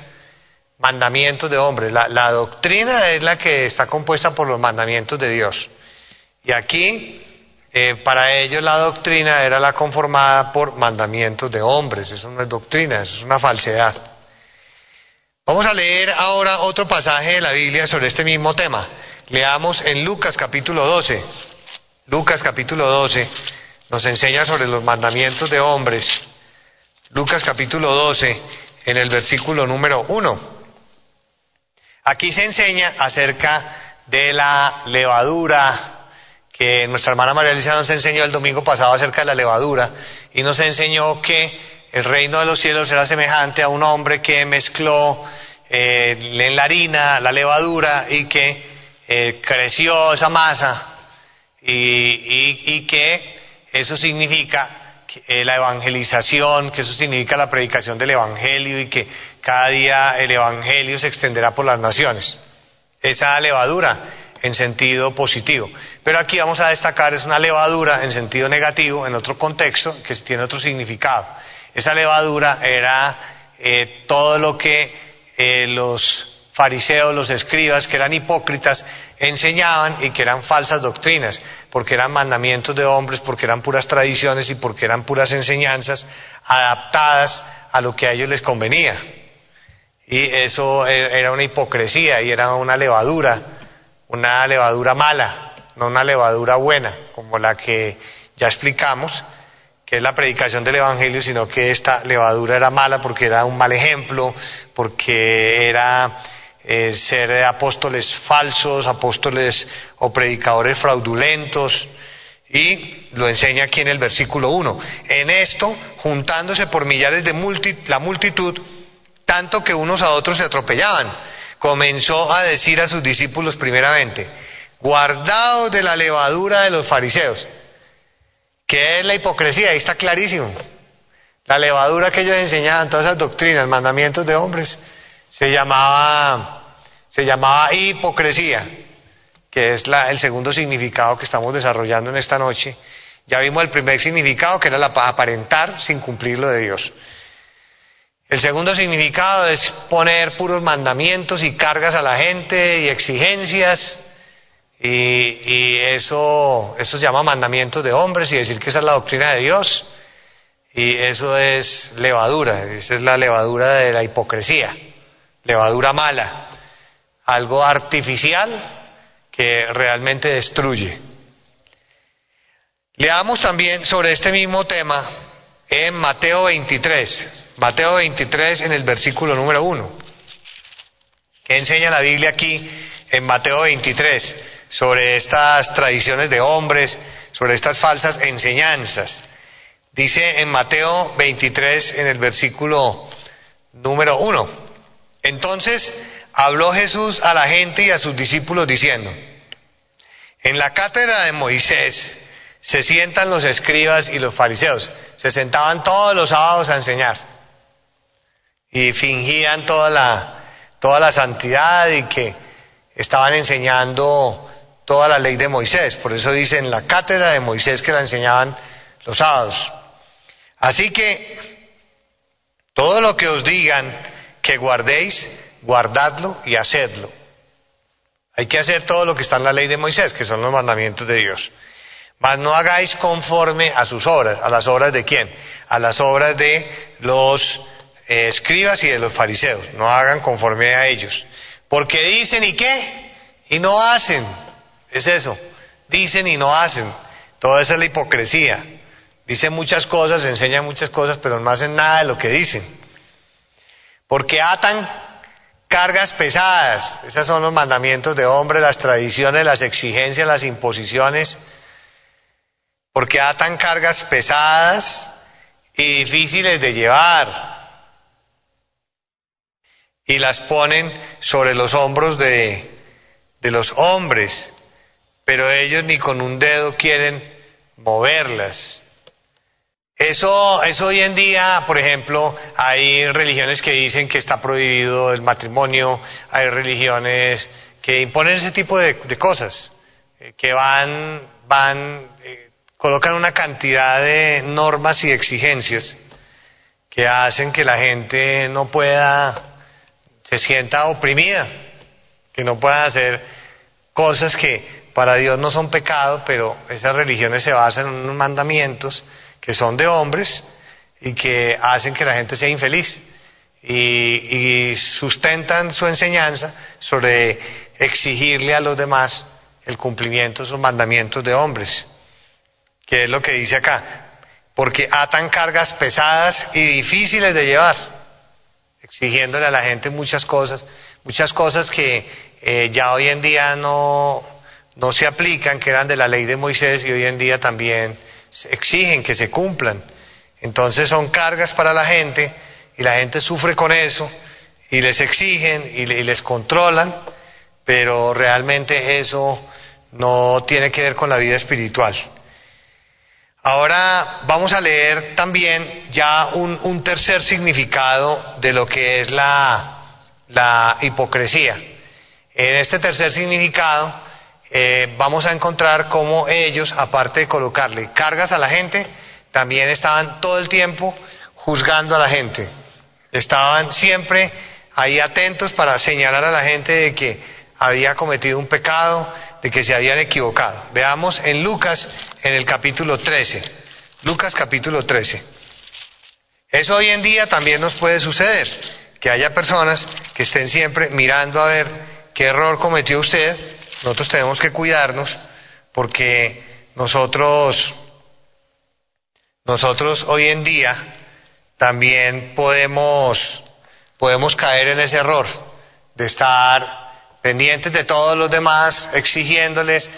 mandamientos de hombres. La, doctrina es la que está compuesta por los mandamientos de Dios. Y aquí, eh, para ellos la doctrina era la conformada por mandamientos de hombres. Eso no es doctrina, eso es una falsedad. Vamos a leer ahora otro pasaje de la Biblia sobre este mismo tema. Leamos en Lucas capítulo 12. Lucas capítulo 12 nos enseña sobre los mandamientos de hombres. Lucas capítulo 12 en el versículo número 1. Aquí se enseña acerca de la levadura que nuestra hermana María Elisa nos enseñó el domingo pasado acerca de la levadura y nos enseñó que el reino de los cielos era semejante a un hombre que mezcló eh, en la harina la levadura y que eh, creció esa masa y, que eso significa eh, la evangelización, que eso significa la predicación del evangelio y que cada día el evangelio se extenderá por las naciones. Esa levadura en sentido positivo. Pero aquí vamos a destacar es una levadura en sentido negativo, en otro contexto, que tiene otro significado. Esa levadura era eh, todo lo que eh, los fariseos, los escribas, que eran hipócritas, enseñaban y que eran falsas doctrinas, porque eran mandamientos de hombres, porque eran puras tradiciones y porque eran puras enseñanzas adaptadas a lo que a ellos les convenía. Y eso e- era una hipocresía y era una levadura, una levadura mala, no una levadura buena, como la que ya explicamos, es la predicación del Evangelio, sino que esta levadura era mala porque era un mal ejemplo, porque era eh, ser apóstoles falsos, apóstoles o predicadores fraudulentos, y lo enseña aquí en el versículo 1. En esto, juntándose por millares de la multitud, tanto que unos a otros se atropellaban, comenzó a decir a sus discípulos primeramente, guardaos de la levadura de los fariseos. ¿Qué es la hipocresía? Ahí está clarísimo. La levadura que ellos enseñaban, todas esas doctrinas, mandamientos de hombres, se llamaba, se llamaba hipocresía, que es la- el segundo significado que estamos desarrollando en esta noche. Ya vimos el primer significado, que era la pa- aparentar sin cumplir lo de Dios. El segundo significado es poner puros mandamientos y cargas a la gente y exigencias. Y, eso, eso se llama mandamientos de hombres y decir que esa es la doctrina de Dios. Y eso es levadura, esa es la levadura de la hipocresía, levadura mala, algo artificial que realmente destruye. Leamos también sobre este mismo tema en Mateo 23, Mateo 23 en el versículo número 1. ¿Qué enseña la Biblia aquí en Mateo 23 sobre estas tradiciones de hombres, sobre estas falsas enseñanzas? Dice en Mateo 23 en el versículo número 1. Entonces habló Jesús a la gente y a sus discípulos diciendo, en la cátedra de Moisés se sientan los escribas y los fariseos. Se sentaban todos los sábados a enseñar. Y fingían toda la, toda la santidad y que estaban enseñando toda la ley de Moisés. Por eso dice en la cátedra de Moisés que la enseñaban los sábados. Así que todo lo que os digan que guardéis, guardadlo y hacedlo. Hay que hacer todo lo que está en la ley de Moisés, que son los mandamientos de Dios. Mas no hagáis conforme a sus obras. ¿A las obras de quién? A las obras de los eh, escribas y de los fariseos. No hagan conforme a ellos. Porque dicen y qué? Y no hacen. Es eso. Dicen y no hacen. Toda esa es la hipocresía. Dicen muchas cosas, enseñan muchas cosas, pero no hacen nada de lo que dicen. Porque atan cargas pesadas. Esos son los mandamientos de hombre, las tradiciones, las exigencias, las imposiciones. Porque atan cargas pesadas y difíciles de llevar. Y las ponen sobre los hombros de, de los hombres. Pero ellos ni con un dedo quieren moverlas. Eso, eso hoy en día, por ejemplo, hay religiones que dicen que está prohibido el matrimonio, hay religiones que imponen ese tipo de, cosas, eh, que van, van, eh, colocan una cantidad de normas y exigencias que hacen que la gente no pueda, se sienta oprimida, que no pueda hacer cosas que para Dios no son pecado, pero esas religiones se basan en unos mandamientos que son de hombres y que hacen que la gente sea infeliz y, sustentan su enseñanza sobre exigirle a los demás el cumplimiento de sus mandamientos de hombres, que es lo que dice acá, porque atan cargas pesadas y difíciles de llevar, exigiéndole a la gente muchas cosas, muchas cosas que eh, ya hoy en día no, no se aplican, que eran de la ley de Moisés y hoy en día también exigen que se cumplan. Entonces son cargas para la gente y la gente sufre con eso y les exigen y, les controlan, pero realmente eso no tiene que ver con la vida espiritual. Ahora vamos a leer también ya un, tercer significado de lo que es la, la hipocresía. En este tercer significado eh, vamos a encontrar cómo ellos, aparte de colocarle cargas a la gente, también estaban todo el tiempo juzgando a la gente. Estaban siempre ahí atentos para señalar a la gente de que había cometido un pecado, de que se habían equivocado. Veamos en Lucas, en el capítulo 13. Lucas capítulo 13. Eso hoy en día también nos puede suceder, que haya personas que estén siempre mirando a ver qué error cometió usted nosotros tenemos que cuidarnos porque nosotros, nosotros hoy en día también podemos, podemos caer en ese error de estar pendientes de todos los demás, exigiéndoles,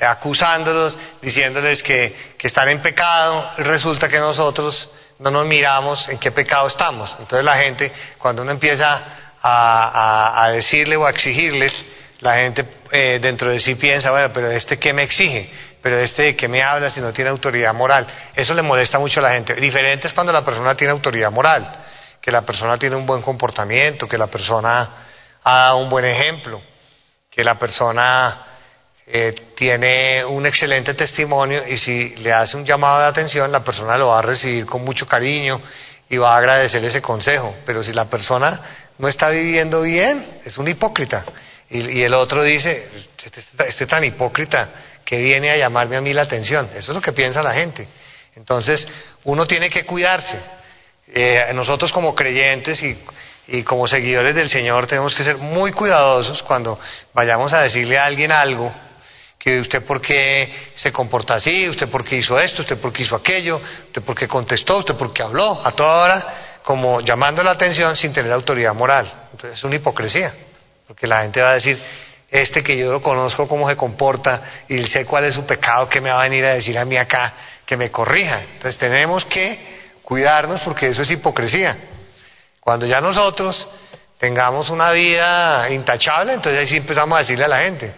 acusándolos, diciéndoles que, que están en pecado, resulta que nosotros no nos miramos en qué pecado estamos. Entonces la gente, cuando uno empieza a, a decirle o a exigirles, la gente eh, dentro de sí piensa, bueno, pero este qué me exige, pero este de qué me habla si no tiene autoridad moral. Eso le molesta mucho a la gente. Diferente es cuando la persona tiene autoridad moral, que la persona tiene un buen comportamiento, que la persona ha dado un buen ejemplo, que la persona eh, tiene un excelente testimonio y si le hace un llamado de atención, la persona lo va a recibir con mucho cariño y va a agradecer ese consejo. Pero si la persona no está viviendo bien, es un hipócrita. Y, el otro dice, este, este, este, tan hipócrita que viene a llamarme a mí la atención. Eso es lo que piensa la gente. Entonces, uno tiene que cuidarse. Eh, nosotros como creyentes y, como seguidores del Señor tenemos que ser muy cuidadosos cuando vayamos a decirle a alguien algo, que usted por qué se comporta así, usted por qué hizo esto, usted por qué hizo aquello, usted por qué contestó, usted por qué habló, a toda hora como llamando la atención sin tener autoridad moral. Entonces es una hipocresía. Porque la gente va a decir, este que yo lo conozco cómo se comporta y sé cuál es su pecado, que me va a venir a decir a mí acá que me corrija. Entonces tenemos que cuidarnos porque eso es hipocresía. Cuando ya nosotros tengamos una vida intachable, entonces ahí sí empezamos a decirle a la gente.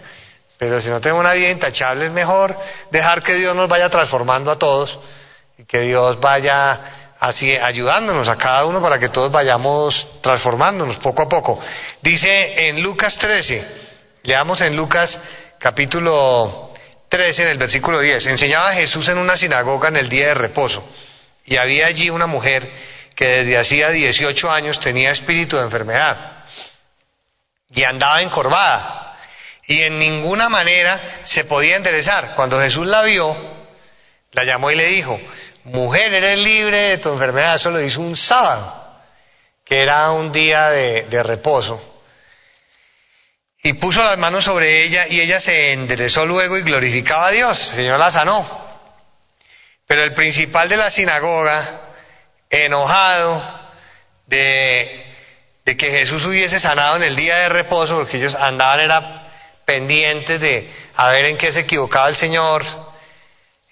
Pero si no tenemos una vida intachable es mejor dejar que Dios nos vaya transformando a todos y que Dios vaya así ayudándonos a cada uno para que todos vayamos transformándonos poco a poco. Dice en Lucas 13, leamos en Lucas capítulo 13, en el versículo 10. Enseñaba Jesús en una sinagoga en el día de reposo. Y había allí una mujer que desde hacía 18 años tenía espíritu de enfermedad. Y andaba encorvada. Y en ninguna manera se podía enderezar. Cuando Jesús la vio, la llamó y le dijo, mujer, eres libre de tu enfermedad. Eso lo hizo un sábado, que era un día de, reposo. Y puso las manos sobre ella y ella se enderezó luego y glorificaba a Dios. El Señor la sanó. Pero el principal de la sinagoga, enojado de, de que Jesús hubiese sanado en el día de reposo, porque ellos andaban era pendientes de a ver en qué se equivocaba el Señor,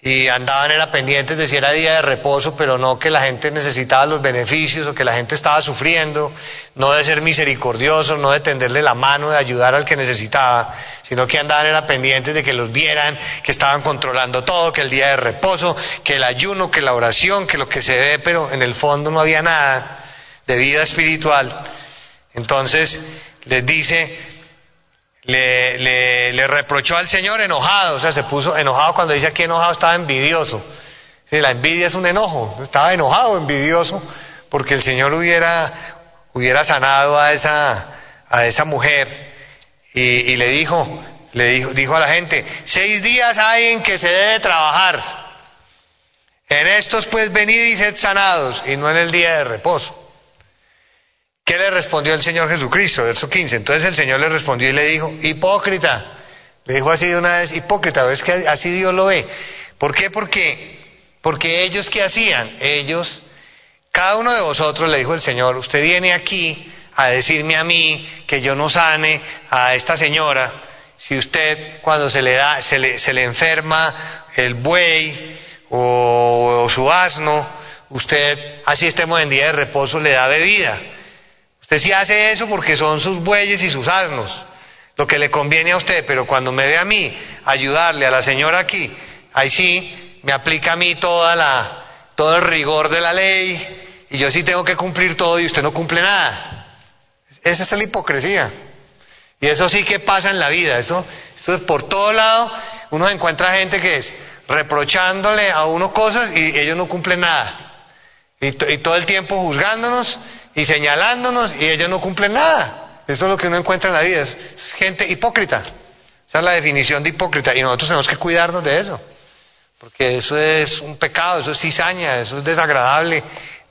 y andaban era pendientes de si era día de reposo, pero no que la gente necesitaba los beneficios o que la gente estaba sufriendo, no de ser misericordioso, no de tenderle la mano, de ayudar al que necesitaba, sino que andaban era pendientes de que los vieran, que estaban controlando todo, que el día de reposo, que el ayuno, que la oración, que lo que se ve, pero en el fondo no había nada de vida espiritual. Entonces les dice, le, le, reprochó al Señor enojado, o sea, se puso enojado cuando dice aquí enojado estaba envidioso. Sí, la envidia es un enojo, estaba enojado, envidioso, porque el Señor hubiera, hubiera sanado a esa, a esa mujer y, le dijo, le dijo, dijo a la gente, seis días hay en que se debe trabajar. En estos pues venid y sed sanados y no en el día de reposo. ¿Qué le respondió el Señor Jesucristo? Verso 15. Entonces el Señor le respondió y le dijo, hipócrita. Le dijo así de una vez, hipócrita, ves que así Dios lo ve. ¿Por qué? Porque, porque ellos ¿qué hacían? Ellos, cada uno de vosotros, le dijo el Señor, usted viene aquí a decirme a mí que yo no sane a esta señora, si usted cuando se le da, se le, se le enferma el buey o, o su asno, usted, así estemos en día de reposo, le da bebida. Usted sí hace eso porque son sus bueyes y sus asnos, lo que le conviene a usted, pero cuando me ve a mí ayudarle a la señora aquí, ahí sí me aplica a mí toda la, todo el rigor de la ley y yo sí tengo que cumplir todo y usted no cumple nada. Esa es la hipocresía. Y eso sí que pasa en la vida, eso, esto es por todo lado, uno encuentra gente que es reprochándole a uno cosas y ellos no cumplen nada. Y, y todo el tiempo juzgándonos y señalándonos y ellos no cumplen nada. Eso es lo que uno encuentra en la vida, es, gente hipócrita. Esa es la definición de hipócrita y nosotros tenemos que cuidarnos de eso, porque eso es un pecado, eso es cizaña, eso es desagradable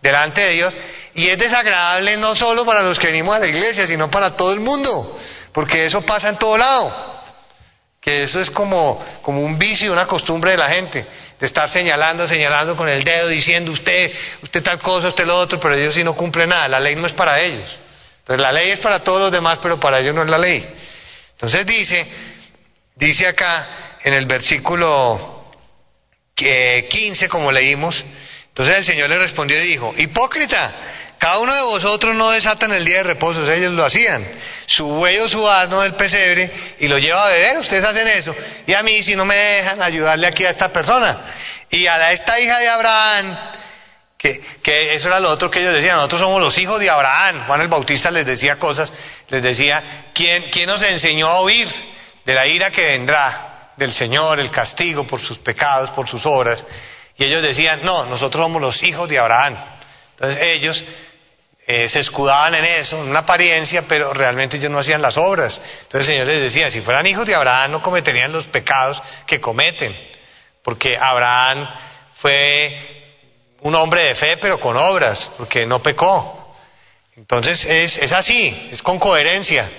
delante de Dios y es desagradable no solo para los que venimos a la iglesia, sino para todo el mundo, porque eso pasa en todo lado. Que eso es como, como un vicio, una costumbre de la gente de estar señalando, señalando con el dedo, diciendo usted, usted tal cosa, usted lo otro, pero ellos sí no cumplen nada, la ley no es para ellos. Entonces la ley es para todos los demás, pero para ellos no es la ley. Entonces dice, dice acá en el versículo 15, como leímos, entonces el Señor le respondió y dijo, hipócrita, cada uno de vosotros no desata en el día de reposo, ellos lo hacían. Su buey o su asno del pesebre y lo lleva a beber, ustedes hacen eso. Y a mí si no me dejan ayudarle aquí a esta persona. Y a esta hija de Abraham, que, eso era lo otro que ellos decían, nosotros somos los hijos de Abraham. Juan el Bautista les decía cosas, les decía, ¿quién, quién nos enseñó a oír de la ira que vendrá del Señor, el castigo por sus pecados, por sus obras? Y ellos decían, no, nosotros somos los hijos de Abraham. Entonces ellos eh, se escudaban en eso, en una apariencia, pero realmente ellos no hacían las obras. Entonces el Señor les decía, si fueran hijos de Abraham no cometerían los pecados que cometen, porque Abraham fue un hombre de fe, pero con obras, porque no pecó. Entonces es, es así, es con coherencia.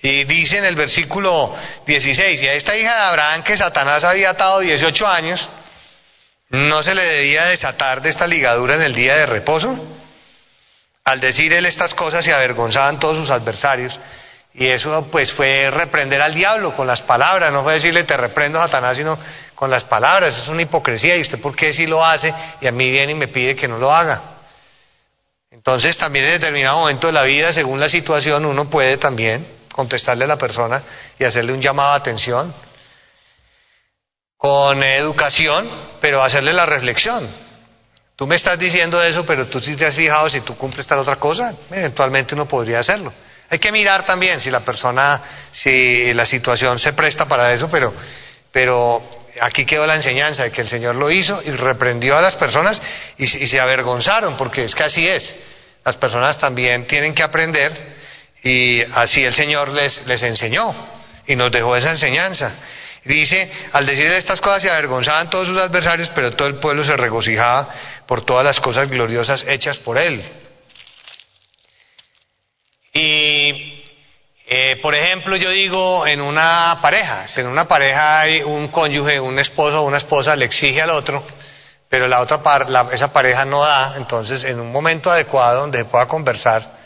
Y dice en el versículo 16, y a esta hija de Abraham que Satanás había atado 18 años, ¿no se le debía desatar de esta ligadura en el día de reposo? Al decir él estas cosas se avergonzaban todos sus adversarios. Y eso pues fue reprender al diablo con las palabras, no fue decirle te reprendo Satanás, sino con las palabras. Es una hipocresía. ¿Y usted por qué si lo hace y a mí viene y me pide que no lo haga? Entonces también en determinado momento de la vida, según la situación, uno puede también contestarle a la persona y hacerle un llamado de atención con educación, pero hacerle la reflexión. Tú me estás diciendo eso, pero tú sí te has fijado si tú cumples tal otra cosa, eventualmente uno podría hacerlo. Hay que mirar también si la persona, si la situación se presta para eso, pero, pero aquí quedó la enseñanza de que el Señor lo hizo y reprendió a las personas y, y se avergonzaron, porque es que así es. Las personas también tienen que aprender y así el Señor les, les enseñó y nos dejó esa enseñanza. Dice, al decirle estas cosas se avergonzaban todos sus adversarios, pero todo el pueblo se regocijaba por todas las cosas gloriosas hechas por él. Y, eh, por ejemplo, yo digo en una pareja, si en una pareja hay un cónyuge, un esposo o una esposa le exige al otro, pero la otra par, esa pareja no da, entonces en un momento adecuado donde se pueda conversar,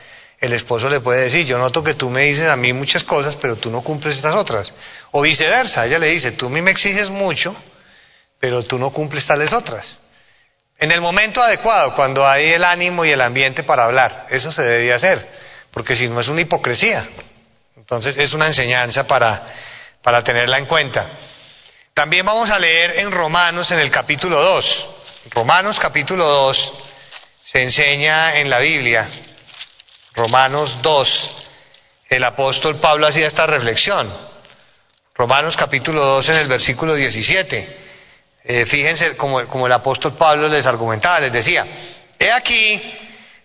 el esposo le puede decir, yo noto que tú me dices a mí muchas cosas, pero tú no cumples estas otras. O viceversa, ella le dice, tú a mí me exiges mucho, pero tú no cumples tales otras. En el momento adecuado, cuando hay el ánimo y el ambiente para hablar, eso se debería hacer, porque si no es una hipocresía. Entonces es una enseñanza para, para tenerla en cuenta. También vamos a leer en Romanos en el capítulo 2. Romanos capítulo 2 se enseña en la Biblia Romanos 2, el apóstol Pablo hacía esta reflexión. Romanos capítulo 2 en el versículo 17. Eh, fíjense como, el apóstol Pablo les argumentaba, les decía, he aquí,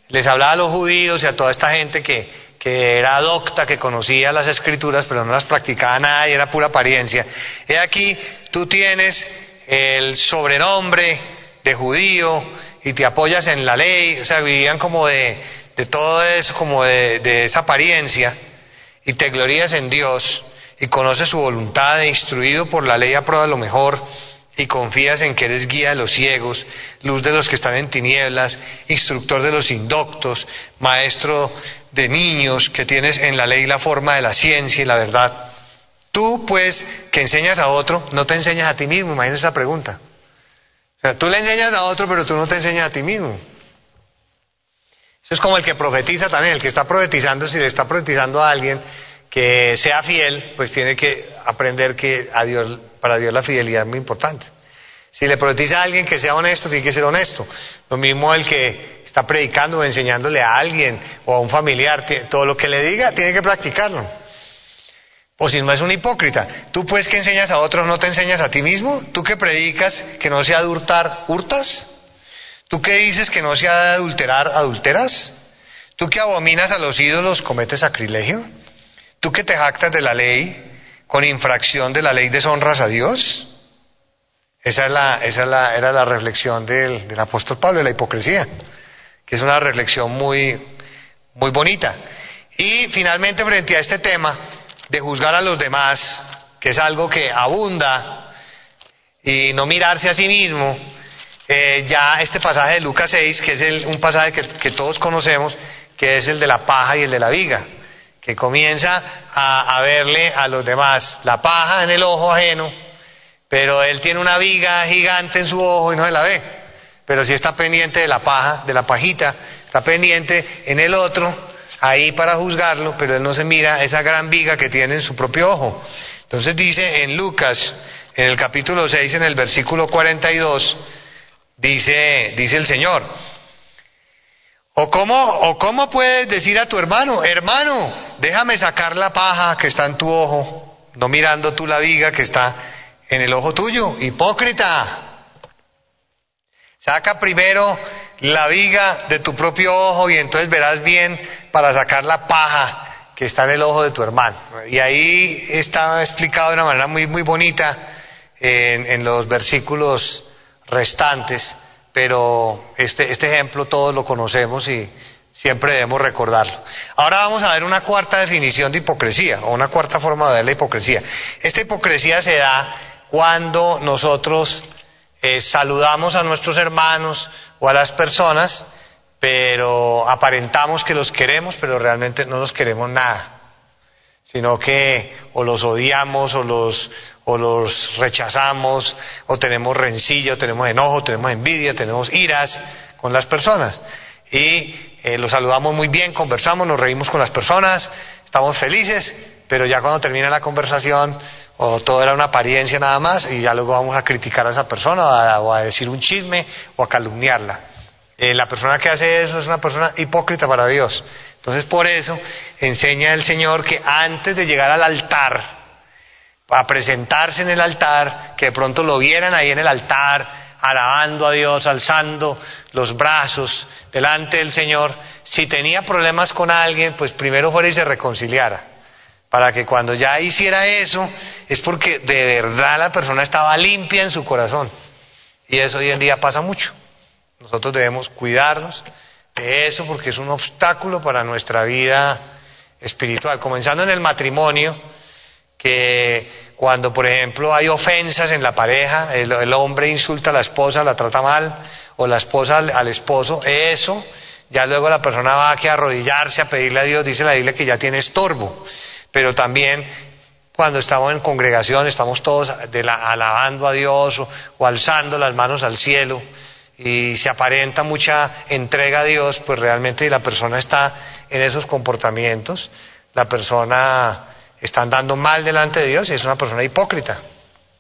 les hablaba a los judíos y a toda esta gente que, era docta, que conocía las escrituras, pero no las practicaba nada y era pura apariencia. He aquí, tú tienes el sobrenombre de judío y te apoyas en la ley, o sea, vivían como de, de todo eso, como de, esa apariencia, y te glorías en Dios, y conoces su voluntad, e instruido por la ley aprueba lo mejor, y confías en que eres guía de los ciegos, luz de los que están en tinieblas, instructor de los indoctos, maestro de niños, que tienes en la ley la forma de la ciencia y la verdad. Tú, pues, que enseñas a otro, no te enseñas a ti mismo, imagínate esa pregunta. O sea, tú le enseñas a otro, pero tú no te enseñas a ti mismo. Eso es como el que profetiza también, el que está profetizando, si le está profetizando a alguien que sea fiel, pues tiene que aprender que a Dios, para Dios la fidelidad es muy importante. Si le profetiza a alguien que sea honesto, tiene que ser honesto. Lo mismo el que está predicando o enseñándole a alguien o a un familiar, todo lo que le diga, tiene que practicarlo. O si no es un hipócrita. Tú pues que enseñas a otros, no te enseñas a ti mismo. Tú que predicas que no sea de hurtar, hurtas. ¿Tú qué dices que no se ha de adulterar, adulteras? ¿Tú que abominas a los ídolos, cometes sacrilegio? ¿Tú que te jactas de la ley, con infracción de la ley deshonras a Dios? Esa, es la, esa era la reflexión del, del, apóstol Pablo de la hipocresía, que es una reflexión muy, muy bonita. Y finalmente, frente a este tema de juzgar a los demás, que es algo que abunda, y no mirarse a sí mismo, eh, ya este pasaje de Lucas 6, que es un pasaje que, todos conocemos, que es el de la paja y el de la viga, que comienza a, verle a los demás la paja en el ojo ajeno, pero él tiene una viga gigante en su ojo y no se la ve, pero si está pendiente de la paja, de la pajita, está pendiente en el otro, ahí para juzgarlo, pero él no se mira esa gran viga que tiene en su propio ojo. Entonces dice en Lucas, en el capítulo 6, en el versículo 42, dice, dice el Señor. ¿O cómo, ¿O cómo puedes decir a tu hermano, hermano, déjame sacar la paja que está en tu ojo, no mirando tú la viga que está en el ojo tuyo? Hipócrita. Saca primero la viga de tu propio ojo y entonces verás bien para sacar la paja que está en el ojo de tu hermano. Y ahí está explicado de una manera muy, muy bonita en, en los versículos restantes, pero este, este ejemplo todos lo conocemos y siempre debemos recordarlo. Ahora vamos a ver una cuarta definición de hipocresía, o una cuarta forma de ver la hipocresía. Esta hipocresía se da cuando nosotros eh, saludamos a nuestros hermanos o a las personas, pero aparentamos que los queremos, pero realmente no los queremos nada, sino que o los odiamos o los, o los rechazamos, o tenemos rencilla, o tenemos enojo, tenemos envidia, tenemos iras con las personas. Y eh, los saludamos muy bien, conversamos, nos reímos con las personas, estamos felices, pero ya cuando termina la conversación, o todo era una apariencia nada más, y ya luego vamos a criticar a esa persona, o a, decir un chisme, o a calumniarla. Eh, la persona que hace eso es una persona hipócrita para Dios. Entonces por eso enseña el Señor que antes de llegar al altar, a presentarse en el altar, que de pronto lo vieran ahí en el altar, alabando a Dios, alzando los brazos delante del Señor, si tenía problemas con alguien, pues primero fuera y se reconciliara. Para que cuando ya hiciera eso, es porque de verdad la persona estaba limpia en su corazón. Y eso hoy en día pasa mucho. Nosotros debemos cuidarnos de eso porque es un obstáculo para nuestra vida espiritual. Comenzando en el matrimonio, que cuando, por ejemplo, hay ofensas en la pareja, el, hombre insulta a la esposa, la trata mal, o la esposa al, esposo, eso, ya luego la persona va a que arrodillarse a pedirle a Dios, dice la Biblia que ya tiene estorbo. Pero también cuando estamos en congregación, estamos todos alabando a Dios o, alzando las manos al cielo y se aparenta mucha entrega a Dios, pues realmente la persona está en esos comportamientos, la persona está andando mal delante de Dios y es una persona hipócrita.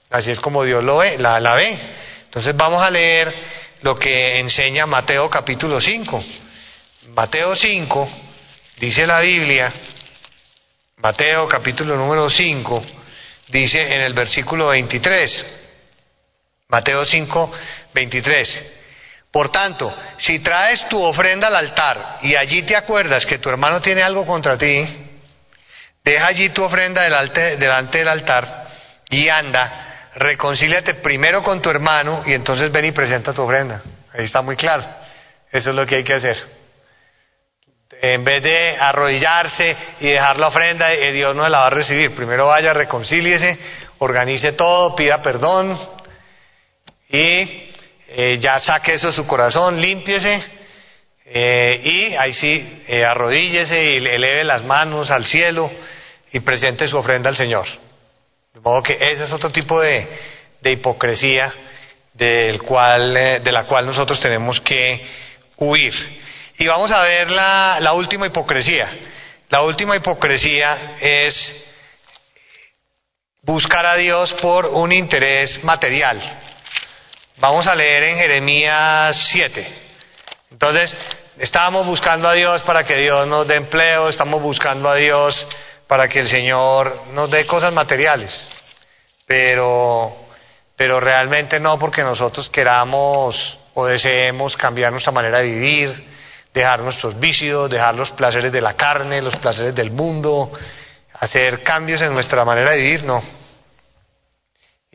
Así es como Dios lo ve, la, la ve. Entonces vamos a leer lo que enseña Mateo capítulo 5. Mateo 5, dice la Biblia, Mateo capítulo número 5, dice en el versículo 23, Mateo 5, 23. Por tanto, si traes tu ofrenda al altar y allí te acuerdas que tu hermano tiene algo contra ti, deja allí tu ofrenda delante, del altar y anda, reconcíliate primero con tu hermano y entonces ven y presenta tu ofrenda. Ahí está muy claro. Eso es lo que hay que hacer en vez de arrodillarse y dejar la ofrenda, eh, Dios no la va a recibir. Primero vaya, reconcíliese, organice todo, pida perdón y eh, ya saque eso de su corazón, límpiese eh, y ahí sí, arrodíllese y eleve las manos al cielo y presente su ofrenda al Señor. De modo que ese es otro tipo de, de hipocresía del cual, de la cual nosotros tenemos que huir. Y vamos a ver la, última hipocresía. La última hipocresía es buscar a Dios por un interés material. Vamos a leer en Jeremías 7. Entonces, estábamos buscando a Dios para que Dios nos dé empleo, estamos buscando a Dios para que el Señor nos dé cosas materiales. Pero, pero realmente no porque nosotros queramos o deseemos cambiar nuestra manera de vivir, dejar nuestros vicios, dejar los placeres de la carne, los placeres del mundo, hacer cambios en nuestra manera de vivir, no.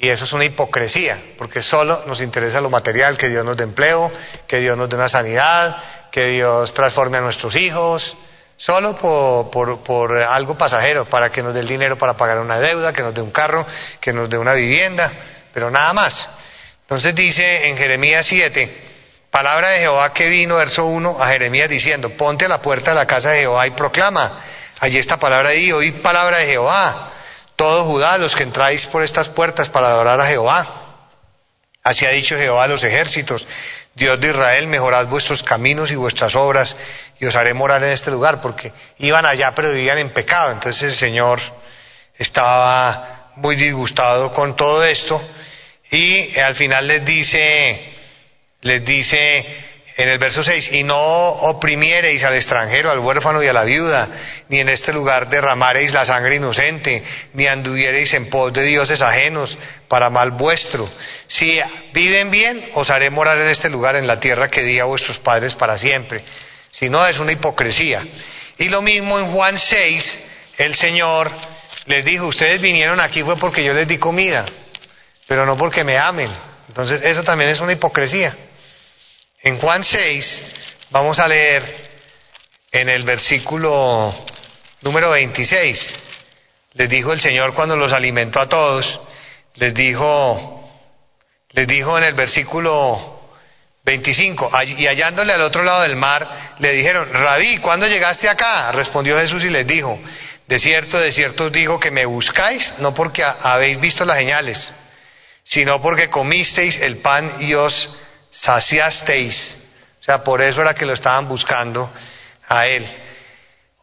Y eso es una hipocresía, porque solo nos interesa lo material, que Dios nos dé empleo, que Dios nos dé una sanidad, que Dios transforme a nuestros hijos, solo por, por algo pasajero, para que nos dé el dinero para pagar una deuda, que nos dé un carro, que nos dé una vivienda, pero nada más. Entonces dice en Jeremías 7, Palabra de Jehová que vino, verso 1, a Jeremías diciendo, ponte a la puerta de la casa de Jehová y proclama. Allí esta palabra ahí, oí palabra de Jehová. Todo Judá, los que entráis por estas puertas para adorar a Jehová. Así ha dicho Jehová a los ejércitos. Dios de Israel, mejorad vuestros caminos y vuestras obras y os haré morar en este lugar, porque iban allá pero vivían en pecado. Entonces el Señor estaba muy disgustado con todo esto y al final les dice, les dice en el verso 6, y no oprimiereis al extranjero, al huérfano y a la viuda, ni en este lugar derramareis la sangre inocente, ni anduviereis en pos de dioses ajenos para mal vuestro. Si viven bien, os haré morar en este lugar, en la tierra que di a vuestros padres para siempre. Si no, es una hipocresía. Y lo mismo en Juan 6, el Señor les dijo, ustedes vinieron aquí fue porque yo les di comida, pero no porque me amen. Entonces, eso también es una hipocresía. En Juan 6 vamos a leer en el versículo número 26. Les dijo el Señor cuando los alimentó a todos, les dijo, les dijo en el versículo 25, y hallándole al otro lado del mar, le dijeron, Rabí, ¿cuándo llegaste acá? Respondió Jesús y les dijo, de cierto, de cierto os digo que me buscáis, no porque habéis visto las señales, sino porque comisteis el pan y os saciasteis. O sea, por eso era que lo estaban buscando a él.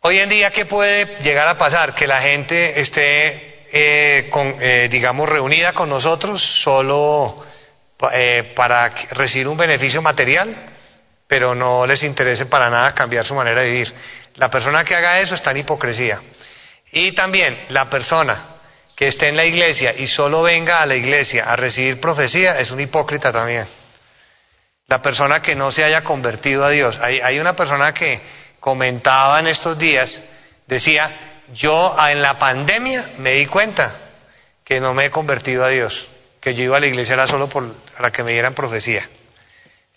Hoy en día, ¿qué puede llegar a pasar? Que la gente esté, eh, eh, digamos, reunida con nosotros solo eh, para recibir un beneficio material, pero no les interese para nada cambiar su manera de vivir. La persona que haga eso está en hipocresía. Y también la persona que esté en la iglesia y solo venga a la iglesia a recibir profecía es un hipócrita también. La persona que no se haya convertido a Dios. Hay, hay una persona que comentaba en estos días, decía, yo en la pandemia me di cuenta que no me he convertido a Dios, que yo iba a la iglesia era solo por, para que me dieran profecía.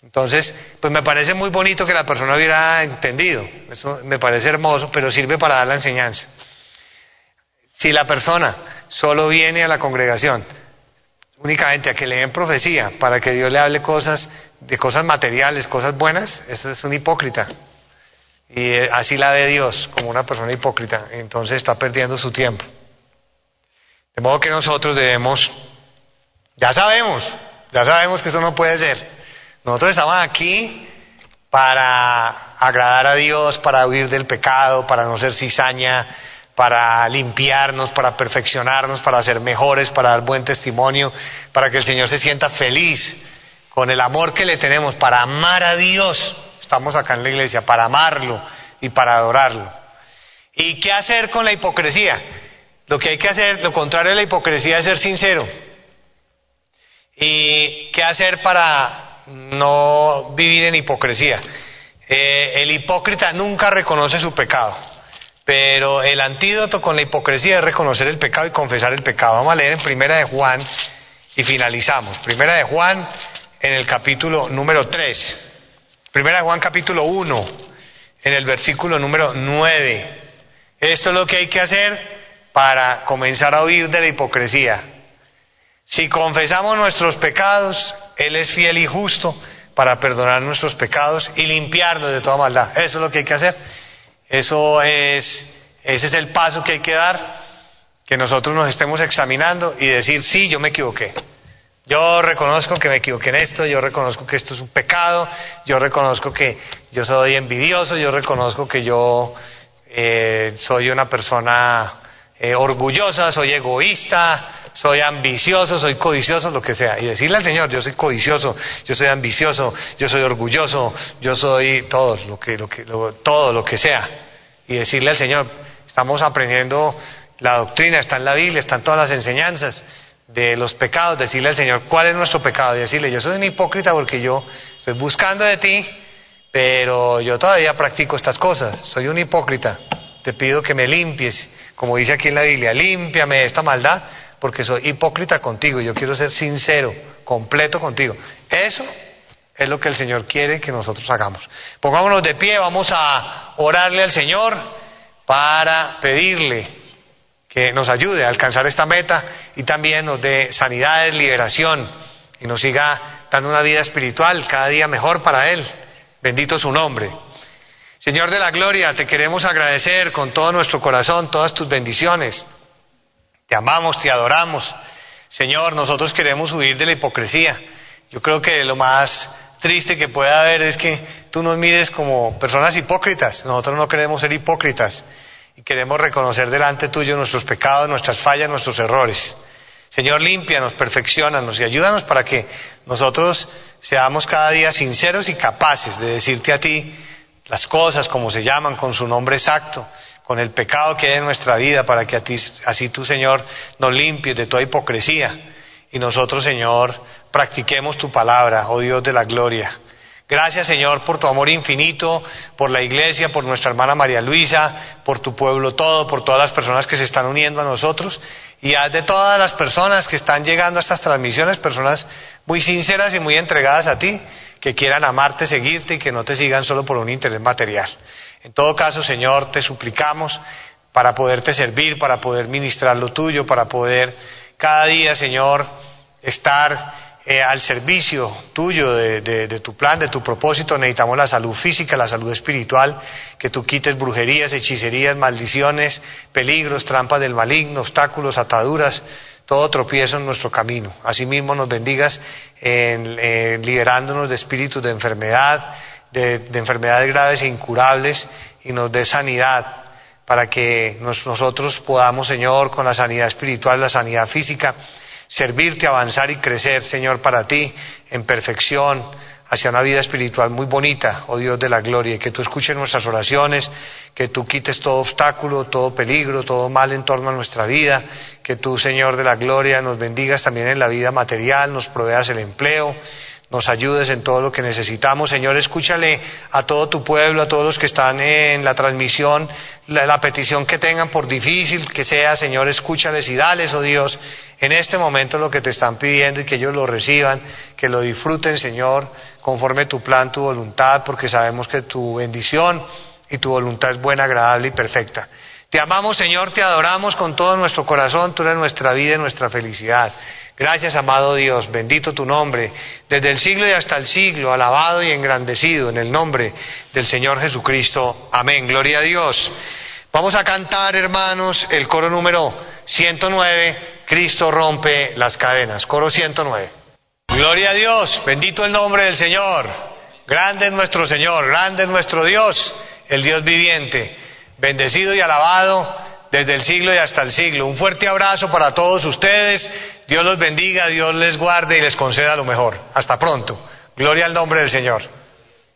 Entonces, pues me parece muy bonito que la persona hubiera entendido, eso me parece hermoso, pero sirve para dar la enseñanza. Si la persona solo viene a la congregación únicamente a que le den profecía para que Dios le hable cosas de cosas materiales, cosas buenas, ese es un hipócrita. Y eh, así la ve Dios, como una persona hipócrita. Entonces está perdiendo su tiempo. De modo que nosotros debemos, ya sabemos, ya sabemos que eso no puede ser. Nosotros estamos aquí para agradar a Dios, para huir del pecado, para no ser cizaña, para limpiarnos, para perfeccionarnos, para ser mejores, para dar buen testimonio, para que el Señor se sienta feliz con el amor que le tenemos, para amar a Dios. Estamos acá en la iglesia, para amarlo y para adorarlo. ¿Y qué hacer con la hipocresía? Lo que hay que hacer, lo contrario de la hipocresía es ser sincero. ¿Y qué hacer para no vivir en hipocresía? Eh, el hipócrita nunca reconoce su pecado. Pero el antídoto con la hipocresía es reconocer el pecado y confesar el pecado. Vamos a leer en Primera de Juan y finalizamos. Primera de Juan en el capítulo número 3. Primera Juan capítulo 1 en el versículo número 9. Esto es lo que hay que hacer para comenzar a huir de la hipocresía. Si confesamos nuestros pecados, Él es fiel y justo para perdonar nuestros pecados y limpiarnos de toda maldad. Eso es lo que hay que hacer. Eso es, ese es el paso que hay que dar, que nosotros nos estemos examinando y decir, sí, yo me equivoqué. Yo reconozco que me equivoqué en esto, yo reconozco que esto es un pecado, yo reconozco que yo soy envidioso, yo reconozco que yo eh, soy una persona eh, orgullosa, soy egoísta, soy ambicioso, soy codicioso, lo que sea. Y decirle al Señor, yo soy codicioso, yo soy ambicioso, yo soy orgulloso, yo soy todo lo que, lo que, todo lo que sea. Y decirle al Señor, estamos aprendiendo la doctrina, está en la Biblia, están todas las enseñanzas de los pecados, decirle al Señor cuál es nuestro pecado y decirle, yo soy un hipócrita porque yo estoy buscando de ti, pero yo todavía practico estas cosas, soy un hipócrita, te pido que me limpies, como dice aquí en la Biblia, límpiame de esta maldad porque soy hipócrita contigo. Yo quiero ser sincero, completo contigo. Eso es lo que el Señor quiere que nosotros hagamos. Pongámonos de pie, vamos a orarle al Señor para pedirle que nos ayude a alcanzar esta meta y también nos dé sanidad, liberación y nos siga dando una vida espiritual cada día mejor para Él. Bendito su nombre. Señor de la Gloria, te queremos agradecer con todo nuestro corazón todas tus bendiciones. Te amamos, te adoramos. Señor, nosotros queremos huir de la hipocresía. Yo creo que lo más triste que puede haber es que tú nos mires como personas hipócritas. Nosotros no queremos ser hipócritas queremos reconocer delante tuyo nuestros pecados, nuestras fallas, nuestros errores. Señor, límpianos, perfeccionanos y ayúdanos para que nosotros seamos cada día sinceros y capaces de decirte a ti las cosas como se llaman, con su nombre exacto, con el pecado que hay en nuestra vida, para que a ti, así tú, Señor, nos limpies de toda hipocresía. Y nosotros, Señor, practiquemos tu palabra, oh Dios de la gloria. Gracias, Señor, por tu amor infinito, por la iglesia, por nuestra hermana María Luisa, por tu pueblo todo, por todas las personas que se están uniendo a nosotros. Y haz de todas las personas que están llegando a estas transmisiones, personas muy sinceras y muy entregadas a ti, que quieran amarte, seguirte y que no te sigan solo por un interés material. En todo caso, Señor, te suplicamos para poderte servir, para poder ministrar lo tuyo, para poder cada día, Señor, estar eh, al servicio tuyo, de, tu plan, de tu propósito. Necesitamos la salud física, la salud espiritual, que tú quites brujerías, hechicerías, maldiciones, peligros, trampas del maligno, obstáculos, ataduras, todo tropiezo en nuestro camino. Asimismo nos bendigas en, liberándonos de espíritus de enfermedad, de, enfermedades graves e incurables y nos dé sanidad para que nosotros podamos, Señor, con la sanidad espiritual, la sanidad física, servirte, avanzar y crecer, Señor, para ti en perfección, hacia una vida espiritual muy bonita, oh Dios de la gloria, y que tú escuches nuestras oraciones, que tú quites todo obstáculo, todo peligro, todo mal en torno a nuestra vida, que tú, Señor de la gloria, nos bendigas también en la vida material, nos proveas el empleo, nos ayudes en todo lo que necesitamos. Señor, escúchale a todo tu pueblo, a todos los que están en la transmisión, la, petición que tengan, por difícil que sea, Señor, escúchales y dales, oh Dios, en este momento lo que te están pidiendo y que ellos lo reciban, que lo disfruten, Señor, conforme tu plan, tu voluntad, porque sabemos que tu bendición y tu voluntad es buena, agradable y perfecta. Te amamos, Señor, te adoramos con todo nuestro corazón, tú eres nuestra vida y nuestra felicidad. Gracias, amado Dios, bendito tu nombre, desde el siglo y hasta el siglo, alabado y engrandecido en el nombre del Señor Jesucristo. Amén, gloria a Dios. Vamos a cantar, hermanos, el coro número 109, Cristo rompe las cadenas, coro 109. Gloria a Dios, bendito el nombre del Señor, grande es nuestro Señor, grande es nuestro Dios, el Dios viviente, bendecido y alabado desde el siglo y hasta el siglo. Un fuerte abrazo para todos ustedes. Dios los bendiga, Dios les guarde y les conceda lo mejor. Hasta pronto. Gloria al nombre del Señor.